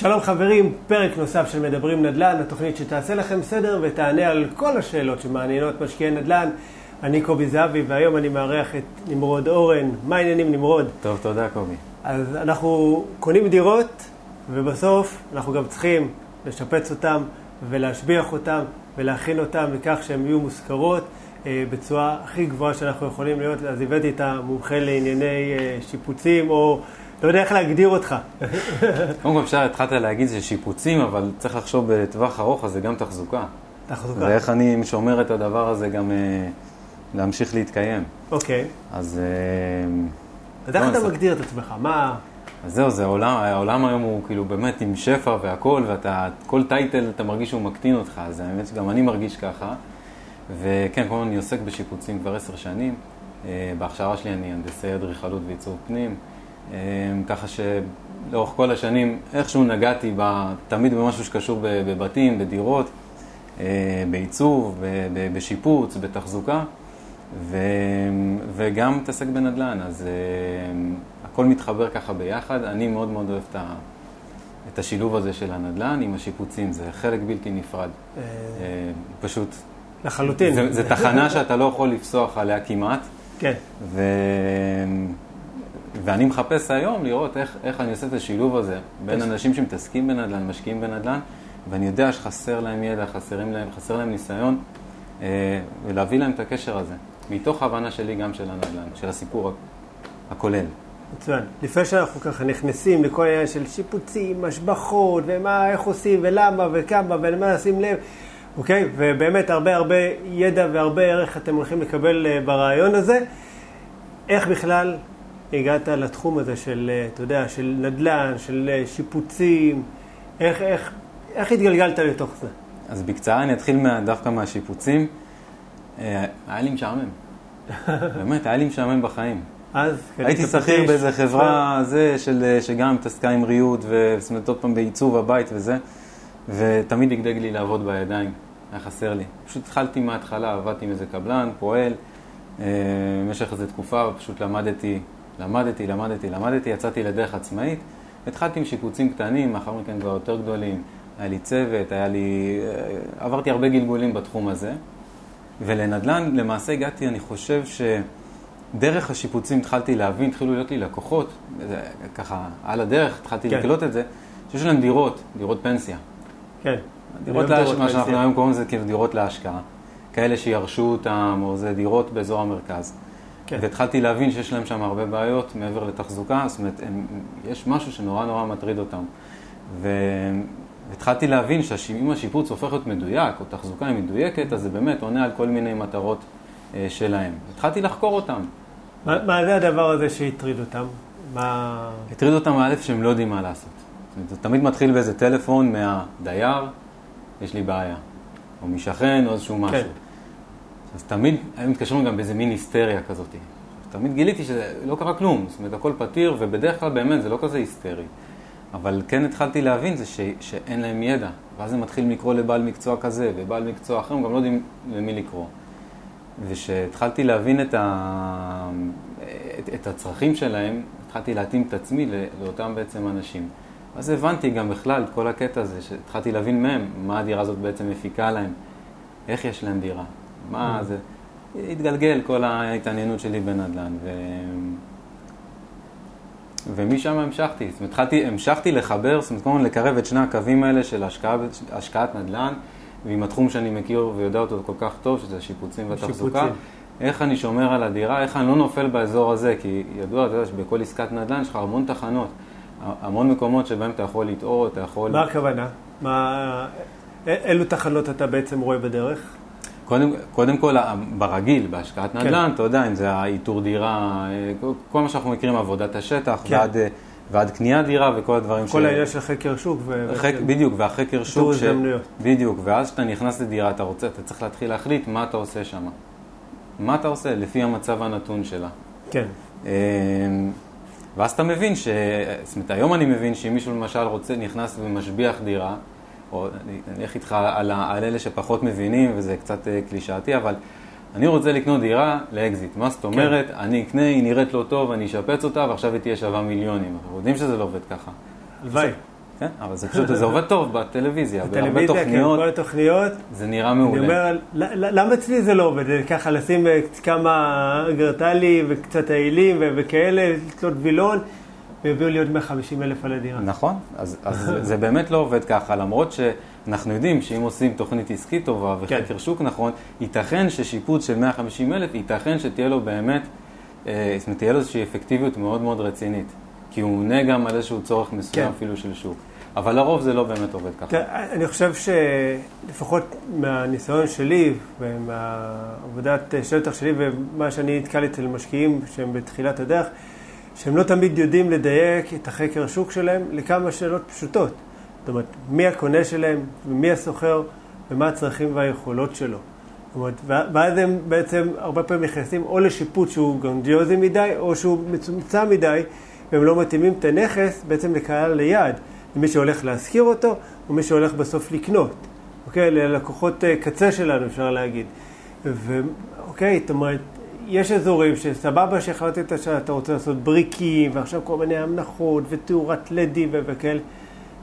שלום חברים, פרק נוסף של מדברים נדל"ן, התוכנית שתעשה לכם סדר ותענה על כל השאלות שמעניינות משקיעי נדל"ן. אני קובי זהבי, והיום אני מארח את נמרוד אורן. מה העניינים נמרוד? טוב, תודה קובי. אז אנחנו קונים דירות, ובסוף אנחנו גם צריכים לשפץ אותם ולהשביח אותם ולהכין אותם לכך שהן יהיו מושכרות אה, בצורה הכי גבוהה שאנחנו יכולים להיות. אז הבאתי את המומחה לענייני אה, שיפוצים, או לא יודע איך להגדיר אותך. קודם כל אפשר, התחלת להגיד שזה שיפוצים, אבל צריך לחשוב בטווח ארוך, אז זה גם תחזוקה. תחזוקה. ואיך אני שומר את הדבר הזה גם אה, להמשיך להתקיים. אוקיי. אז... אה, אז איך לא, אתה אז- מגדיר את עצמך? מה... אז זהו, זה העולם, העולם היום הוא כאילו באמת עם שפע והכל, ואתה, כל טייטל אתה מרגיש שהוא מקטין אותך, אז האמת שגם אני מרגיש ככה. וכן, כל אני עוסק בשיפוצים כבר עשר שנים. אה, בהכשרה שלי אני הנדסי אדריכלות ועיצוב פנים. אה, ככה שלאורך כל השנים איכשהו נגעתי ב, תמיד במשהו שקשור בבתים, בדירות, אה, בעיצוב, בשיפוץ, בתחזוקה. ו, וגם מתעסק בנדל"ן, אז uh, הכל מתחבר ככה ביחד. אני מאוד מאוד אוהב את, ה, את השילוב הזה של הנדל"ן עם השיפוצים, זה חלק בלתי נפרד. אה, פשוט, לחלוטין. זה תחנה שאתה לא יכול לפסוח עליה כמעט, כן. ו, ואני מחפש היום לראות איך, איך אני עושה את השילוב הזה בין אנשים שמתעסקים בנדל"ן, משקיעים בנדל"ן, ואני יודע שחסר להם ידע, חסרים להם, חסר להם ניסיון, אה, ולהביא להם את הקשר הזה, מתוך ההבנה שלי גם של הנדל"ן, של הסיפור הכולל. מצוין. לפני שאנחנו ככה נכנסים לכל העניין של שיפוצים, השבחות, ומה, איך עושים, ולמה, וכמה, ולמה לשים לב, אוקיי? ובאמת הרבה הרבה ידע והרבה ערך אתם הולכים לקבל אה, ברעיון הזה. איך בכלל הגעת לתחום הזה של, אה, אתה יודע, של נדל"ן, של אה, שיפוצים? איך, איך, איך התגלגלת לתוך זה? אז בקצרה אני אתחיל מה, דווקא מהשיפוצים. אה, היה לי משעמם. באמת, היה לי משעמם בחיים. אז הייתי שכיר באיזה חברה זה, של, שגם התעסקה עם ריהוט, וזאת אומרת עוד פעם בעיצוב הבית וזה, ותמיד דגדג לי לעבוד בידיים, היה חסר לי. פשוט התחלתי מההתחלה, עבדתי עם איזה קבלן, פועל, במשך איזו תקופה, פשוט למדתי, למדתי, למדתי, למדתי, יצאתי לדרך עצמאית. התחלתי עם שיפוצים קטנים, לאחר מכן כבר יותר גדולים. היה לי צוות, היה לי... אה, עברתי הרבה גלגולים בתחום הזה. ולנדל"ן, למעשה הגעתי, אני חושב שדרך השיפוצים התחלתי להבין, התחילו להיות לי לקוחות, זה, ככה, על הדרך התחלתי כן. לקלוט את זה, שיש להם דירות, דירות פנסיה. כן. דירות, היום להש... מה שאנחנו. היום קוראים לזה כאילו דירות להשקעה. כאלה שירשו אותם, או זה דירות באזור המרכז. כן. והתחלתי להבין שיש להם שם הרבה בעיות מעבר לתחזוקה, זאת אומרת, הם, יש משהו שנורא נורא מטריד אותם. והתחלתי להבין שאם השיפוץ הופך להיות מדויק, או תחזוקה היא מדויקת, אז זה באמת עונה על כל מיני מטרות אה, שלהם. התחלתי לחקור אותם. מה, מה זה הדבר הזה שהטריד אותם? מה... הטריד אותם א' שהם לא יודעים מה לעשות. זאת אומרת, זה תמיד מתחיל באיזה טלפון מהדייר, יש לי בעיה. או משכן, או איזשהו משהו. כן. אז תמיד היו מתקשרים גם באיזה מין היסטריה כזאת. תמיד גיליתי שלא קרה כלום, זאת אומרת, הכל פתיר, ובדרך כלל באמת זה לא כזה היסטרי. אבל כן התחלתי להבין זה ש, שאין להם ידע, ואז הם מתחילים לקרוא לבעל מקצוע כזה, ובעל מקצוע אחר, הם גם לא יודעים למי לקרוא. וכשהתחלתי להבין את, ה... את, את הצרכים שלהם, התחלתי להתאים את עצמי לאותם בעצם אנשים. אז הבנתי גם בכלל את כל הקטע הזה, שהתחלתי להבין מהם מה הדירה הזאת בעצם מפיקה להם, איך יש להם דירה, מה זה... התגלגל כל ההתעניינות שלי בנדל"ן, ו... ומשם המשכתי, זאת אומרת, התחלתי, המשכתי לחבר, זאת אומרת, כל לקרב את שני הקווים האלה של השקעה, השקעת נדל"ן, ועם התחום שאני מכיר ויודע אותו כל כך טוב, שזה שיפוצים ותחזוקה. איך אני שומר על הדירה, איך אני לא נופל באזור הזה, כי ידוע, אתה יודע, שבכל עסקת נדל"ן יש לך המון תחנות, המון מקומות שבהם אתה יכול לטעות, אתה יכול... מה הכוונה? מה... אילו תחנות אתה בעצם רואה בדרך? קודם, קודם כל, ברגיל, בהשקעת כן. נדל"ן, אתה יודע, אם זה האיתור דירה, אה, כל- כל מה שאנחנו מכירים, עבודת השטח, כן. ועד, אה, ועד קניית דירה וכל הדברים כל העניין של חקר שוק ו... חק, בדיוק, והחקר שוק, ש... בדיוק, ואז כשאתה נכנס לדירה, אתה רוצה, אתה צריך להתחיל להחליט מה אתה עושה שם. מה אתה עושה? לפי המצב הנתון שלה. כן. אה, ואז אתה מבין ש... זאת אומרת, היום אני מבין שאם מישהו למשל רוצה, נכנס ומשביח דירה, או אני אני אלך איתך על, ה- על אלה שפחות מבינים, וזה קצת אה, קלישאתי, אבל אני רוצה לקנות דירה לאקזיט. מה זאת אומרת? אני אקנה, היא נראית לא טוב, אני אשפץ אותה, ועכשיו היא תהיה שווה מיליונים. אנחנו יודעים שזה לא עובד ככה. הלוואי. כן, אבל זה פשוט, זה עובד טוב בטלוויזיה, בהרבה כן, תוכניות, כל התוכניות. זה נראה אני מעולה. אומר, ל- ל- למה אצלי זה לא עובד? ככה לשים אה, כמה גרטלי וקצת העילים וכאלה, לתלות וילון, ויביאו לי עוד 150 אלף על הדירה. נכון, אז, אז זה- באמת לא עובד ככה, למרות שאנחנו יודעים שאם עושים תוכנית עסקית טובה וחקר כן. שוק נכון, ייתכן ששיפוץ של 150 אלף, ייתכן שתהיה לו באמת, אה, זאת אומרת, תהיה לו איזושהי אפקטיביות מאוד מאוד רצינית, כי הוא עונה גם על איזשהו צורך מסוים כן. אפילו של שוק. אבל לרוב זה לא באמת עובד ככה. תראה, אני חושב שלפחות מהניסיון שלי ומהעבודת שטח שלי ומה שאני נתקל אצל משקיעים שהם בתחילת הדרך, שהם לא תמיד יודעים לדייק את החקר השוק שלהם לכמה שאלות פשוטות. זאת אומרת, מי הקונה שלהם, ומי הסוחר, ומה הצרכים והיכולות שלו. זאת אומרת, ואז הם בעצם הרבה פעמים נכנסים או לשיפוט שהוא גרנדיוזי מדי, או שהוא מצומצם מדי, והם לא מתאימים את הנכס בעצם לקהל היעד. למי שהולך להשכיר אותו, או מי שהולך בסוף לקנות. אוקיי? ללקוחות אה, קצה שלנו, אפשר להגיד. ואוקיי, זאת אומרת, יש אזורים שסבבה שהחלטת שאתה רוצה לעשות בריקים, ועכשיו כל מיני המנחות, ותאורת לדי וכאלה,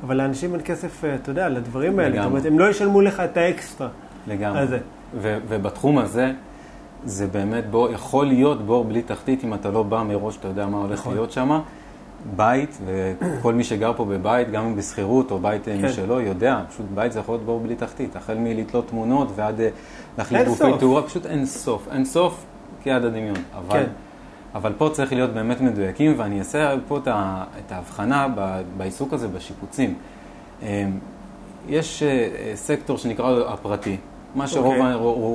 אבל לאנשים אין כסף, אה, אתה יודע, לדברים האלה. זאת לגמרי. אומרת, הם לא ישלמו לך את האקסטרה. לגמרי. אז זה. ו- ובתחום הזה, זה באמת בור, יכול להיות בור בלי תחתית אם אתה לא בא מראש, אתה יודע מה הולך נכון. להיות שם. בית, וכל מי שגר פה בבית, גם אם בשכירות או בית כן. כן. משלו, יודע, פשוט בית זה יכול להיות בור בלי תחתית. החל מלתלות תמונות ועד אה, להחליף אין גופי. תאורה, פשוט אין סוף. אין סוף כיד הדמיון. אבל, כן. אבל פה צריך להיות באמת מדויקים, ואני אעשה פה את, ה, את ההבחנה ב, בעיסוק הזה בשיפוצים. אה, יש אה, סקטור שנקרא הפרטי, מה שרוב, אוקיי.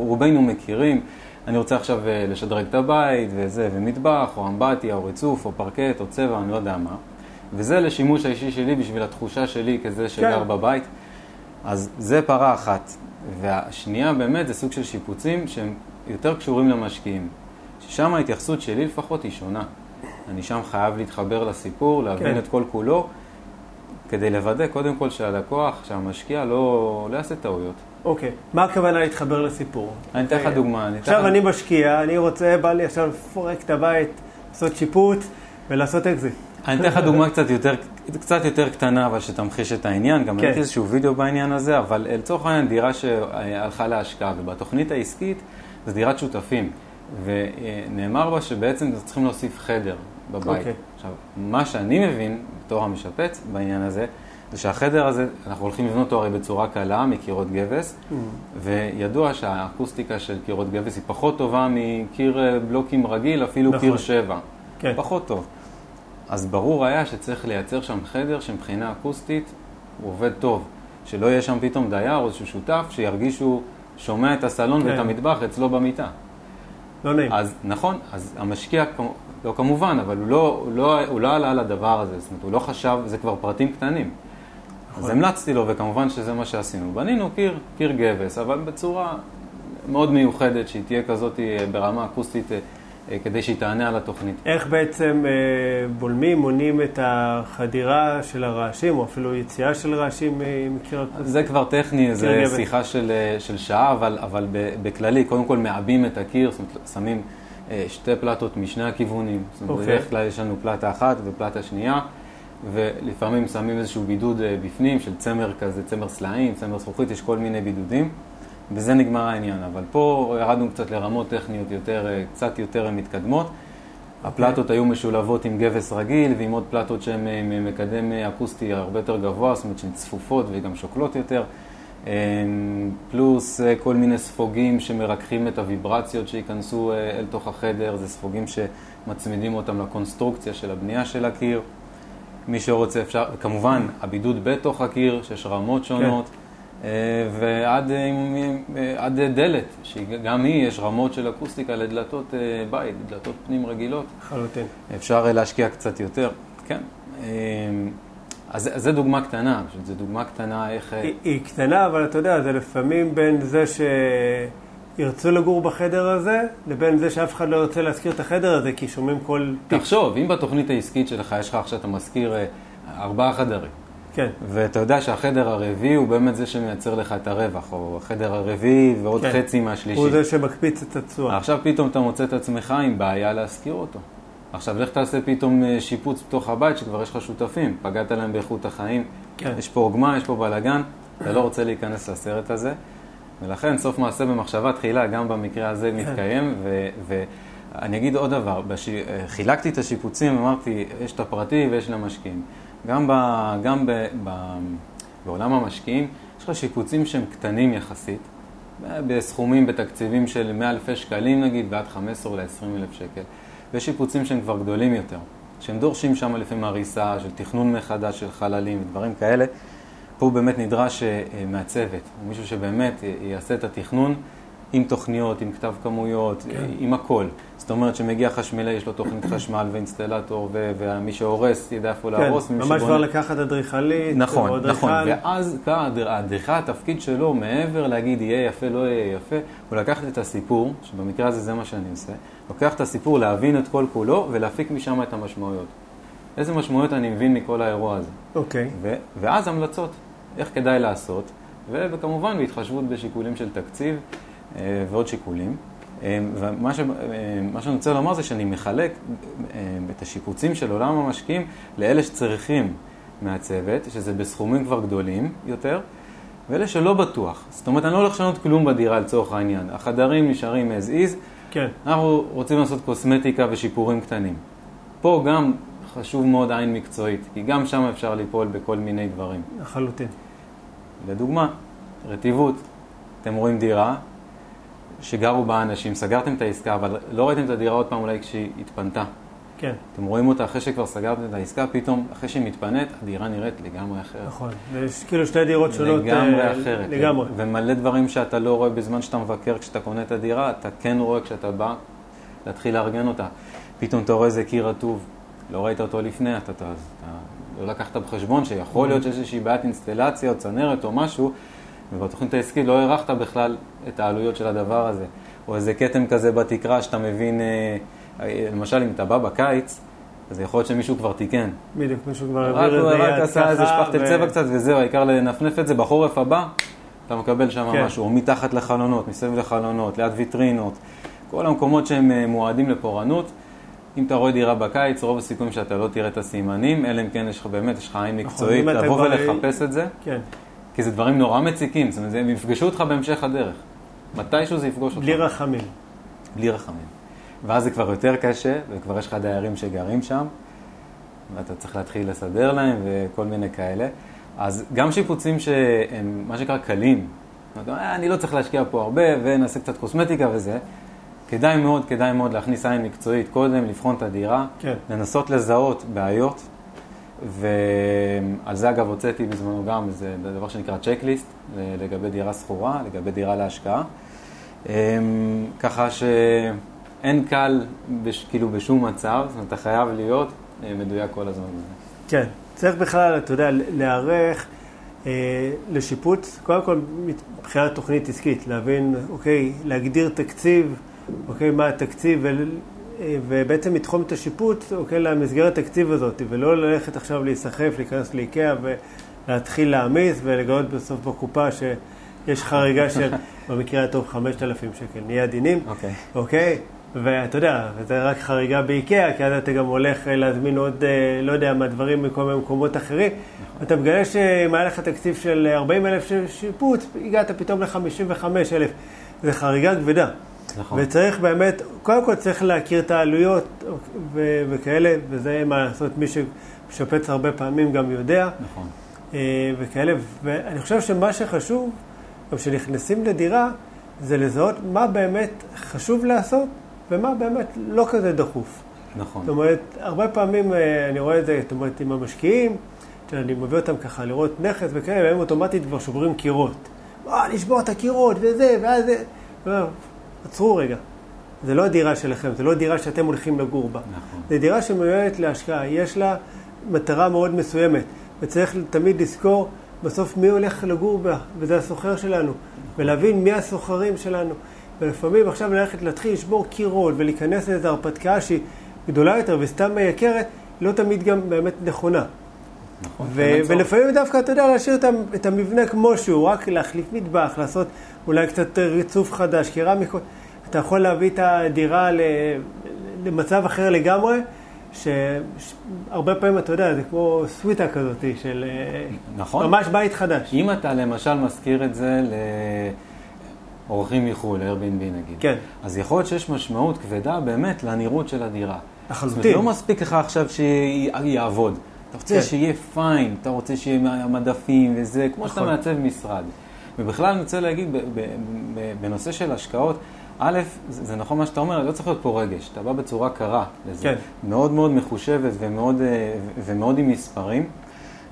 רובנו מכירים. אני רוצה עכשיו אה, לשדרג את הבית, וזה, ומטבח, או אמבטיה, או ריצוף, או פרקט, או צבע, אני לא יודע מה. וזה לשימוש האישי שלי, בשביל התחושה שלי כזה שגר כן. בבית. אז זה פרה אחת. והשנייה באמת זה סוג של שיפוצים שהם יותר קשורים למשקיעים. ששם ההתייחסות שלי לפחות היא שונה. אני שם חייב להתחבר לסיפור, להבין כן. את כל כולו, כדי לוודא קודם כל שהלקוח, שהמשקיע לא, לא יעשה טעויות. אוקיי, מה הכוונה להתחבר לסיפור? אני אתן לך אוקיי. דוגמה. אני עכשיו לך- אני משקיע, אני רוצה, בא לי עכשיו לפרק את הבית, לעשות שיפוץ ולעשות אקזיט. אני אתן לך דוגמה קצת יותר, קצת יותר קטנה, אבל שתמחיש את העניין. גם כן. ראיתי איזשהו וידאו בעניין הזה, אבל לצורך העניין דירה שהלכה להשקעה, ובתוכנית העסקית זו דירת שותפים. ונאמר בה שבעצם צריכים להוסיף חדר בבית. אוקיי. עכשיו, מה שאני מבין בתור המשפץ בעניין הזה, זה שהחדר הזה, אנחנו הולכים לבנות אותו הרי בצורה קלה, מקירות גבס, וידוע שהאקוסטיקה של קירות גבס היא פחות טובה מקיר אה, בלוקים רגיל, אפילו נכון. קיר שבע. כן. פחות טוב. אז ברור היה שצריך לייצר שם חדר שמבחינה אקוסטית הוא עובד טוב. שלא יהיה שם פתאום דייר או איזשהו שותף שירגיש שהוא שומע את הסלון כן. ואת המטבח אצלו במיטה. לא נעים. אז נכון, אז המשקיע, לא כמובן, אבל הוא לא, הוא לא, הוא לא עלה על הדבר הזה, זאת אומרת, הוא לא חשב, זה כבר פרטים קטנים. אז נכון. המלצתי לו, וכמובן שזה מה שעשינו. בנינו קיר, קיר גבס, אבל בצורה מאוד מיוחדת, שהיא תהיה כזאת אה, ברמה אקוסטית, אה, כדי שהיא תענה על התוכנית. איך בעצם אה, בולמים, מונעים את החדירה של הרעשים, או אפילו יציאה של רעשים אה, מקיר? זה כבר טכני, זה גבס. שיחה של, אה, של שעה, אבל, אבל בכללי, קודם כל מעבים את הקיר, זאת אומרת, שמים אה, שתי פלטות משני הכיוונים. זאת אומרת, אוקיי. בדרך כלל יש לנו פלטה אחת ופלטה שנייה, ולפעמים שמים איזשהו בידוד אה, בפנים של צמר כזה, צמר סלעים, צמר זכוכית, יש כל מיני בידודים, וזה נגמר העניין. אבל פה ירדנו קצת לרמות טכניות יותר, אה, קצת יותר מתקדמות. הפלטות היו משולבות עם גבס רגיל ועם עוד פלטות שהן אה, מקדם אה, אקוסטי הרבה יותר גבוה, זאת אומרת שהן צפופות וגם שוקלות יותר. פלוס כל מיני ספוגים שמרככים את הוויברציות שייכנסו אל תוך החדר, זה ספוגים שמצמידים אותם לקונסטרוקציה של הבנייה של הקיר. מי שרוצה אפשר, כמובן הבידוד בתוך הקיר, שיש רמות שונות, אה, ועד אה, אה, עד דלת, שגם היא, יש רמות של אקוסטיקה לדלתות אה, בית, דלתות פנים רגילות. לחלוטין. אפשר אה, להשקיע קצת יותר, כן. אה, אז אז זו דוגמה קטנה, פשוט זו דוגמה קטנה איך... אה, היא, היא קטנה, אבל אתה יודע, זה לפעמים בין זה שירצו לגור בחדר הזה, לבין זה שאף אחד לא ירצה להשכיר את החדר הזה, כי שומעים כל. תחשוב, אם בתוכנית העסקית שלך יש לך עכשיו, אתה משכיר אה, ארבעה חדרים, כן, ואתה יודע שהחדר הרביעי הוא באמת זה שמייצר לך את הרווח, או החדר הרביעי ועוד כן. חצי מהשלישי. הוא זה שמקפיץ את התשואה. עכשיו פתאום אתה מוצא את עצמך עם בעיה להשכיר אותו. עכשיו לך תעשה פתאום אה, שיפוץ בתוך הבית שכבר יש לך שותפים, פגעת להם באיכות החיים, כן. יש פה עוגמה, יש פה בלאגן, אתה לא רוצה להיכנס לסרט הזה, ולכן סוף מעשה במחשבה תחילה, גם במקרה הזה כן. מתקיים, ואני אגיד עוד דבר, בש... חילקתי את השיפוצים, אמרתי, יש את הפרטי ויש למשקיעים. גם, ב... גם ב... ב... בעולם המשקיעים, יש לך שיפוצים שהם קטנים יחסית, בסכומים, בתקציבים של 100 אלפי שקלים נגיד, ועד 15 ל-20 אלף שקל. ויש שיפוצים שהם כבר גדולים יותר, שהם דורשים שם לפעמים הריסה, של תכנון מחדש של חללים ודברים כאלה. פה באמת נדרש אה, או מישהו שבאמת יעשה את התכנון עם תוכניות, עם כתב כמויות, כן. עם הכל. זאת אומרת שמגיע חשמלי, יש לו תוכנית חשמל ואינסטלטור, ומי שהורס ידע איפה כן, להרוס. כן, ממש כבר לקחת אדריכלית, נכון, או אדריכל. נכון, ואז האדריכל, התפקיד שלו, מעבר להגיד יהיה יפה, לא יהיה יפה, הוא לקחת את הסיפור, שבמקרה הזה זה מה שאני עושה, לוקח את הסיפור, להבין את כל כולו ולהפיק משם את המשמעויות. איזה משמעויות אני מבין מכל האירוע הזה. אוקיי. ו- ואז המלצות, איך כדאי לעשות, וכמובן בהתחשבות בשיקולים של תקציב ועוד שיקולים. אה, ומה ש... אה, שאני רוצה לומר זה שאני מחלק את השיפוצים של עולם המשקיעים לאלה שצריכים מהצוות, שזה בסכומים כבר גדולים יותר, ואלה שלא בטוח. זאת אומרת, אני לא הולך לשנות כלום בדירה לצורך העניין. החדרים נשארים as is. כן. אנחנו רוצים לעשות קוסמטיקה ושיפורים קטנים. פה גם חשוב מאוד עין מקצועית, כי גם שם אפשר ליפול בכל מיני דברים. לחלוטין. לדוגמה, רטיבות. אתם רואים דירה שגרו בה אנשים, סגרתם את העסקה, אבל לא ראיתם את הדירה עוד פעם אולי כשהיא התפנתה. כן. אתם רואים אותה אחרי שכבר סגרתם את העסקה, פתאום אחרי שהיא מתפנית, הדירה נראית לגמרי אחרת. נכון, יש כאילו שתי דירות שונות. לגמרי uh, אחרת. לגמרי. ומלא דברים שאתה לא רואה בזמן שאתה מבקר כשאתה קונה את הדירה, אתה כן רואה כשאתה בא להתחיל לארגן אותה. פתאום אתה רואה איזה קיר רטוב, לא ראית אותו לפני, אתה, אתה, אתה לא לקחת בחשבון שיכול להיות שיש איזושהי בעיית אינסטלציה או צנרת או משהו, ובתוכנית העסקית לא הערכת בכלל את העלויות של הדבר הזה. או איזה כתם כזה בתקרה שאתה מבין, אה, אה, למשל אם אתה בא בקיץ, אז יכול להיות שמישהו כבר תיקן. בדיוק, מישהו כבר העביר את זה יד ככה. רק עשה איזה שפכטל צבע קצת וזהו, העיקר לנפנף את זה בחורף הבא, אתה מקבל שם כן. משהו, או מתחת לחלונות, מסביב לחלונות, ליד ויטרינות, כל המקומות שהם אה, מועדים לפורענות. אם אתה רואה דירה בקיץ, רוב הסיכויים שאתה לא תראה את הסימנים, אלא אם כן יש לך באמת, יש לך עין נכון, מקצועית, לבוא ולחפש את זה. כן. כי זה דברים נורא מציקים, זאת אומרת, הם יפגשו אותך בהמשך הדרך. מתישהו זה יפגוש אותך. בלי רחמים. בלי רחמים. ואז זה כבר יותר קשה, וכבר יש לך דיירים שגרים שם, ואתה צריך להתחיל לסדר להם וכל מיני כאלה. אז גם שיפוצים שהם מה שנקרא קלים, אני לא צריך להשקיע פה הרבה ונעשה קצת קוסמטיקה וזה, כדאי מאוד, כדאי מאוד להכניס עין מקצועית קודם, לבחון את הדירה, כן. לנסות לזהות בעיות, ועל זה אגב הוצאתי בזמנו גם איזה דבר שנקרא צ'קליסט לגבי דירה שכורה, לגבי דירה להשקעה. אמ, ככה שאין קל בש, כאילו בשום מצב, זאת אומרת, אתה חייב להיות אה, מדויק כל הזמן. כן, צריך בכלל, אתה יודע, להיערך אה, לשיפוץ, קודם כל מבחינת תוכנית עסקית, להבין, אוקיי, להגדיר תקציב, אוקיי, מה התקציב, ובעצם לתחום את השיפוט, אוקיי, למסגרת התקציב הזאת, ולא ללכת עכשיו להיסחף, להיכנס לאיקאה ולהתחיל להעמיס ולגלות בסוף בקופה שיש חריגה של, במקרה הטוב, 5,000 שקל. נהיה עדינים, אוקיי. אוקיי? ואתה יודע, וזה רק חריגה באיקאה, כי אז אתה גם הולך להזמין עוד, אה, לא יודע, מהדברים מכל מיני מקומות אחרים. נכון. אתה מגלה שאם היה לך תקציב של 40 אלף שיפוץ, הגעת פתאום ל-55 אלף. זו חריגה כבדה. נכון. וצריך באמת, קודם כל צריך להכיר את העלויות ו- וכאלה, וזה מה לעשות, מי שמשפץ הרבה פעמים גם יודע. נכון. אה, וכאלה, ואני חושב שמה שחשוב, גם כשנכנסים לדירה, זה לזהות מה באמת חשוב לעשות ומה באמת לא כזה דחוף. נכון. זאת אומרת, הרבה פעמים אה, אני רואה את זה, זאת אומרת, עם המשקיעים, שאני מביא אותם ככה לראות נכס וכאלה, והם אוטומטית כבר שוברים קירות. אה, לשבור את הקירות וזה, ואז זה... עצרו רגע. זה לא הדירה שלכם, זה לא דירה שאתם הולכים לגור בה. נכון. זה דירה שמיועדת להשקעה, יש לה מטרה מאוד מסוימת, וצריך תמיד לזכור בסוף מי הולך לגור בה, וזה הסוחר שלנו, ולהבין מי הסוחרים שלנו. ולפעמים עכשיו ללכת להתחיל לשבור קירות ולהיכנס לאיזו הרפתקה שהיא גדולה יותר וסתם מייקרת, לא תמיד גם באמת נכונה. נכון. ו- ולפעמים דווקא, אתה יודע, להשאיר את המבנה כמו שהוא, רק להחליף מטבח, לעשות אולי קצת ריצוף חדש, קרמיקות. אתה יכול להביא את הדירה למצב אחר לגמרי, שהרבה פעמים, אתה יודע, זה כמו סוויטה כזאת של אה, נכון. ממש בית חדש. אם אתה למשל מזכיר את זה לאורחים מחו"ל, Airbnb נגיד, כן. אז יכול להיות שיש משמעות כבדה באמת לנראות של הדירה. זאת אומרת, לחלוטין. לא מספיק לך עכשיו שיעבוד. אתה רוצה כן. שיהיה פיין, אתה רוצה שיהיה מדפים וזה, כמו שאתה נכון. מעצב משרד. ובכלל אני רוצה להגיד, בנושא של השקעות, א', זה זה נכון מה שאתה אומר, לא צריך להיות פה רגש, אתה בא בצורה קרה לזה. כן. מאוד מאוד מחושבת ומאוד, אה, ומאוד עם מספרים,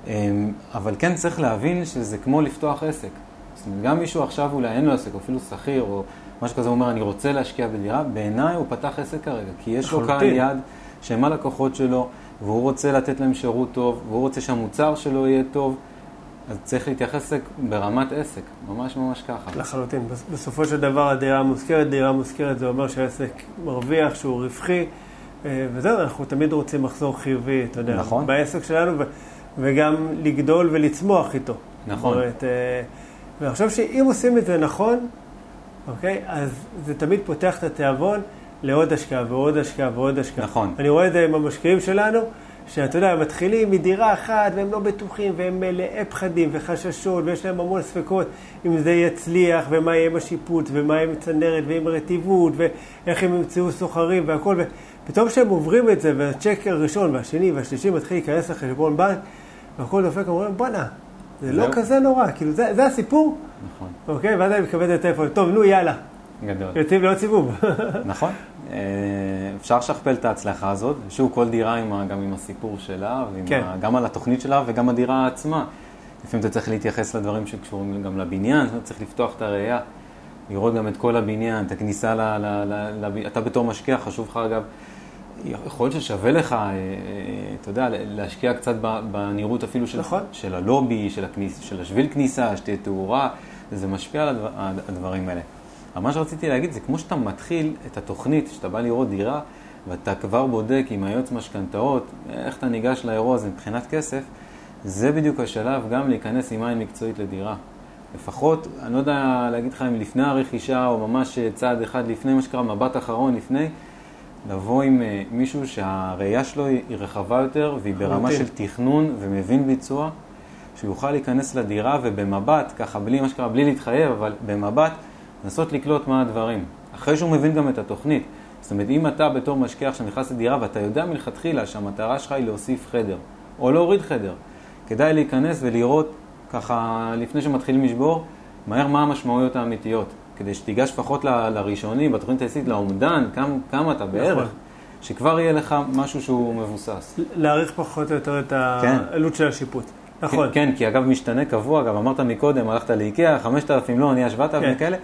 אמ, אבל כן צריך להבין שזה כמו לפתוח עסק. זאת אומרת, גם מישהו עכשיו אולי אין לו עסק, או אפילו שכיר, או משהו כזה, הוא אומר, אני רוצה להשקיע בדירה, בעיניי הוא פתח עסק כרגע, כי יש לו קהל. יעד שהם הלקוחות שלו, והוא רוצה לתת להם שירות טוב, והוא רוצה שהמוצר שלו יהיה טוב, אז צריך להתייחס ברמת עסק, ממש ממש ככה. לחלוטין. בס- בסופו של דבר הדירה המושכרת, דירה מושכרת זה אומר שהעסק מרוויח, שהוא רווחי, אה, וזהו, אנחנו תמיד רוצים מחזור חיובי, אתה יודע, נכון. בעסק שלנו, וגם לגדול ולצמוח איתו. נכון. אומרת, אה, ואני חושב שאם עושים את זה נכון, אוקיי, אז זה תמיד פותח את התיאבון לעוד השקעה ועוד השקעה ועוד השקעה. נכון. אני רואה את זה עם המשקיעים שלנו, שאתה יודע, הם מתחילים מדירה אחת והם לא בטוחים והם מלאי פחדים וחששות ויש להם המון ספקות אם זה יצליח ומה יהיה עם השיפוט ומה יהיה עם צנרת ועם רטיבות ואיך הם ימצאו סוחרים והכל. ופתאום כשהם עוברים את זה והצ'ק הראשון והשני והשלישי מתחיל להיכנס לחשבון בנק והכל דופק, אומרים בואנה, זה לא. כזה נורא, כאילו זה, זה הסיפור, נכון, אוקיי? ואז אני מקבל את הטלפון, טוב, נו יאללה, גדול. יוצאים לעוד סיבוב. נכון. אה, אפשר לשכפל את ההצלחה הזאת. שוב, כל דירה עם, ה- גם עם הסיפור שלה, כן. ה, גם על התוכנית שלה וגם הדירה עצמה. לפעמים אתה צריך להתייחס לדברים שקשורים גם לבניין, אתה צריך לפתוח את הראייה, לראות גם את כל הבניין, את הכניסה ל... ל, ל, ל אתה בתור משקיע, חשוב לך אגב, יכול להיות ששווה לך, אה, אה, אתה יודע, להשקיע קצת בנראות אפילו של, נכון. של הלובי, של, הכניס, של השביל כניסה, שתהיה תאורה, זה משפיע על הדבר, הדברים האלה. אבל מה שרציתי להגיד זה כמו שאתה מתחיל את התוכנית, שאתה בא לראות דירה, ואתה כבר בודק עם היועץ משכנתאות, איך אתה ניגש לאירוע הזה מבחינת כסף, זה בדיוק השלב גם להיכנס עם עין מקצועית לדירה. לפחות, אני לא יודע להגיד לך אם לפני הרכישה, או ממש צעד אחד לפני, מה שנקרא מבט אחרון לפני, לבוא עם אה, מישהו שהראייה שלו היא רחבה יותר, והיא ברמה. של תכנון ומבין ביצוע, שהוא יוכל להיכנס לדירה ובמבט, ככה בלי מה שקרה, בלי להתחייב, אבל במבט, לנסות לקלוט מה הדברים. אחרי שהוא מבין גם את התוכנית. זאת אומרת, אם אתה בתור משקיע עכשיו נכנס לדירה ואתה יודע מלכתחילה שהמטרה שלך היא להוסיף חדר, או להוריד חדר, כדאי להיכנס ולראות ככה, לפני שמתחילים לשבור, מהר מה המשמעויות האמיתיות. כדי שתיגש לפחות ל- לראשוני, בתוכנית העסקית, לאומדן, כמה, כמה אתה בערך, נכון. שכבר יהיה לך משהו שהוא מבוסס. להעריך פחות או יותר את כן. העלות של השיפוט. נכון. כן, כן, כי אגב משתנה קבוע, גם אמרת מקודם, הלכת לאיקאה, 5,000 לא, נהיה 7,000 כן. כאלה,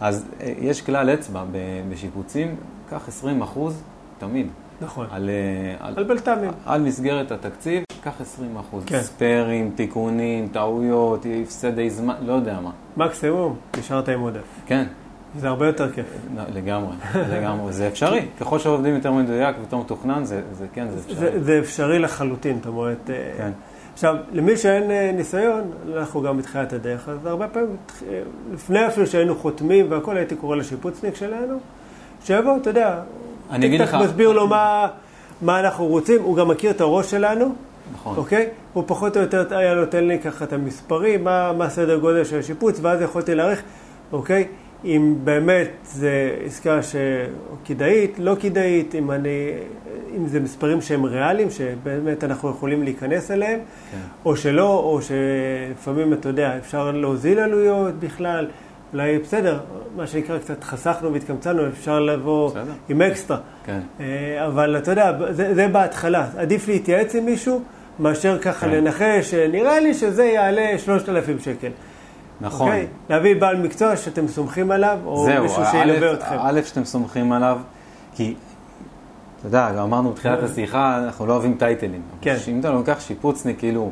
אז אה, יש כלל אצבע בשיפוצים, קח 20 אחוז תמיד. נכון. על, אה, על, על בלת"מים. על מסגרת התקציב, קח 20 אחוז. כן. ספיירים, תיקונים, טעויות, הפסדי זמן, לא יודע מה. מקסימום, נשארת עם עודף. כן, זה הרבה יותר כיף. לא, לגמרי, לגמרי. זה אפשרי. ככל שעובדים יותר מדויק ויותר מתוכנן, זה, זה כן, זה אפשרי. זה, זה אפשרי לחלוטין, זאת אומרת... אה, כן. עכשיו, למי שאין אה, ניסיון, אנחנו גם בתחילת הדרך, אז הרבה פעמים, אה, לפני אפילו שהיינו חותמים והכל, הייתי קורא לשיפוצניק שלנו, שיבוא, אתה יודע, אני אגיד לך- מסביר לו מה, מה אנחנו רוצים, הוא גם מכיר את הראש שלנו, נכון. אוקיי? הוא פחות או יותר היה נותן לי ככה את המספרים, מה, מה הסדר גודל של השיפוץ, ואז יכולתי להעריך, אוקיי? אם באמת זה עסקה שכדאית, לא כדאית, אם, אני, אם זה מספרים שהם ריאליים, שבאמת אנחנו יכולים להיכנס אליהם, כן. או שלא, או שלפעמים, אתה יודע, אפשר להוזיל עלויות בכלל, אולי בסדר, מה שנקרא קצת חסכנו והתקמצנו, אפשר לבוא בסדר. עם אקסטרה. כן. אה, אבל אתה יודע, זה, זה בהתחלה. עדיף להתייעץ עם מישהו, מאשר ככה כן. לנחש, נראה לי שזה יעלה 3,000 שקל. נכון. אוקיי? להביא בעל מקצוע שאתם סומכים עליו, או זהו, מישהו שילווה אתכם. א', שאתם סומכים עליו, כי, אתה יודע, גם אמרנו בתחילת השיחה, אנחנו לא אוהבים טייטלים. כן. אם אתה לוקח שיפוצניק כאילו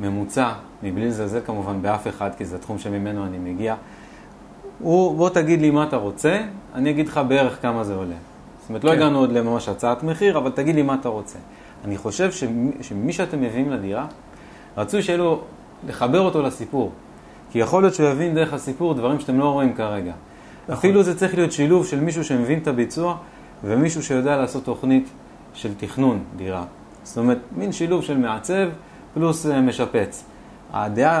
ממוצע, מבלי לזלזל כמובן באף אחד, כי זה התחום שממנו אני מגיע, הוא, בוא תגיד לי מה אתה רוצה, אני אגיד לך בערך כמה זה עולה. זאת אומרת, לא כן. הגענו עוד לממש הצעת מחיר, אבל תגיד לי מה אתה רוצה. אני חושב שמי, שמי שאתם מביאים לדירה, רצוי שיהיה לו, לחבר אותו לסיפור. כי יכול להיות שהוא יבין דרך הסיפור דברים שאתם לא רואים כרגע. נכון. אפילו זה צריך להיות שילוב של מישהו שמבין את הביצוע, ומישהו שיודע לעשות תוכנית של תכנון דירה. זאת אומרת, מין שילוב של מעצב פלוס אה, משפץ. הדעה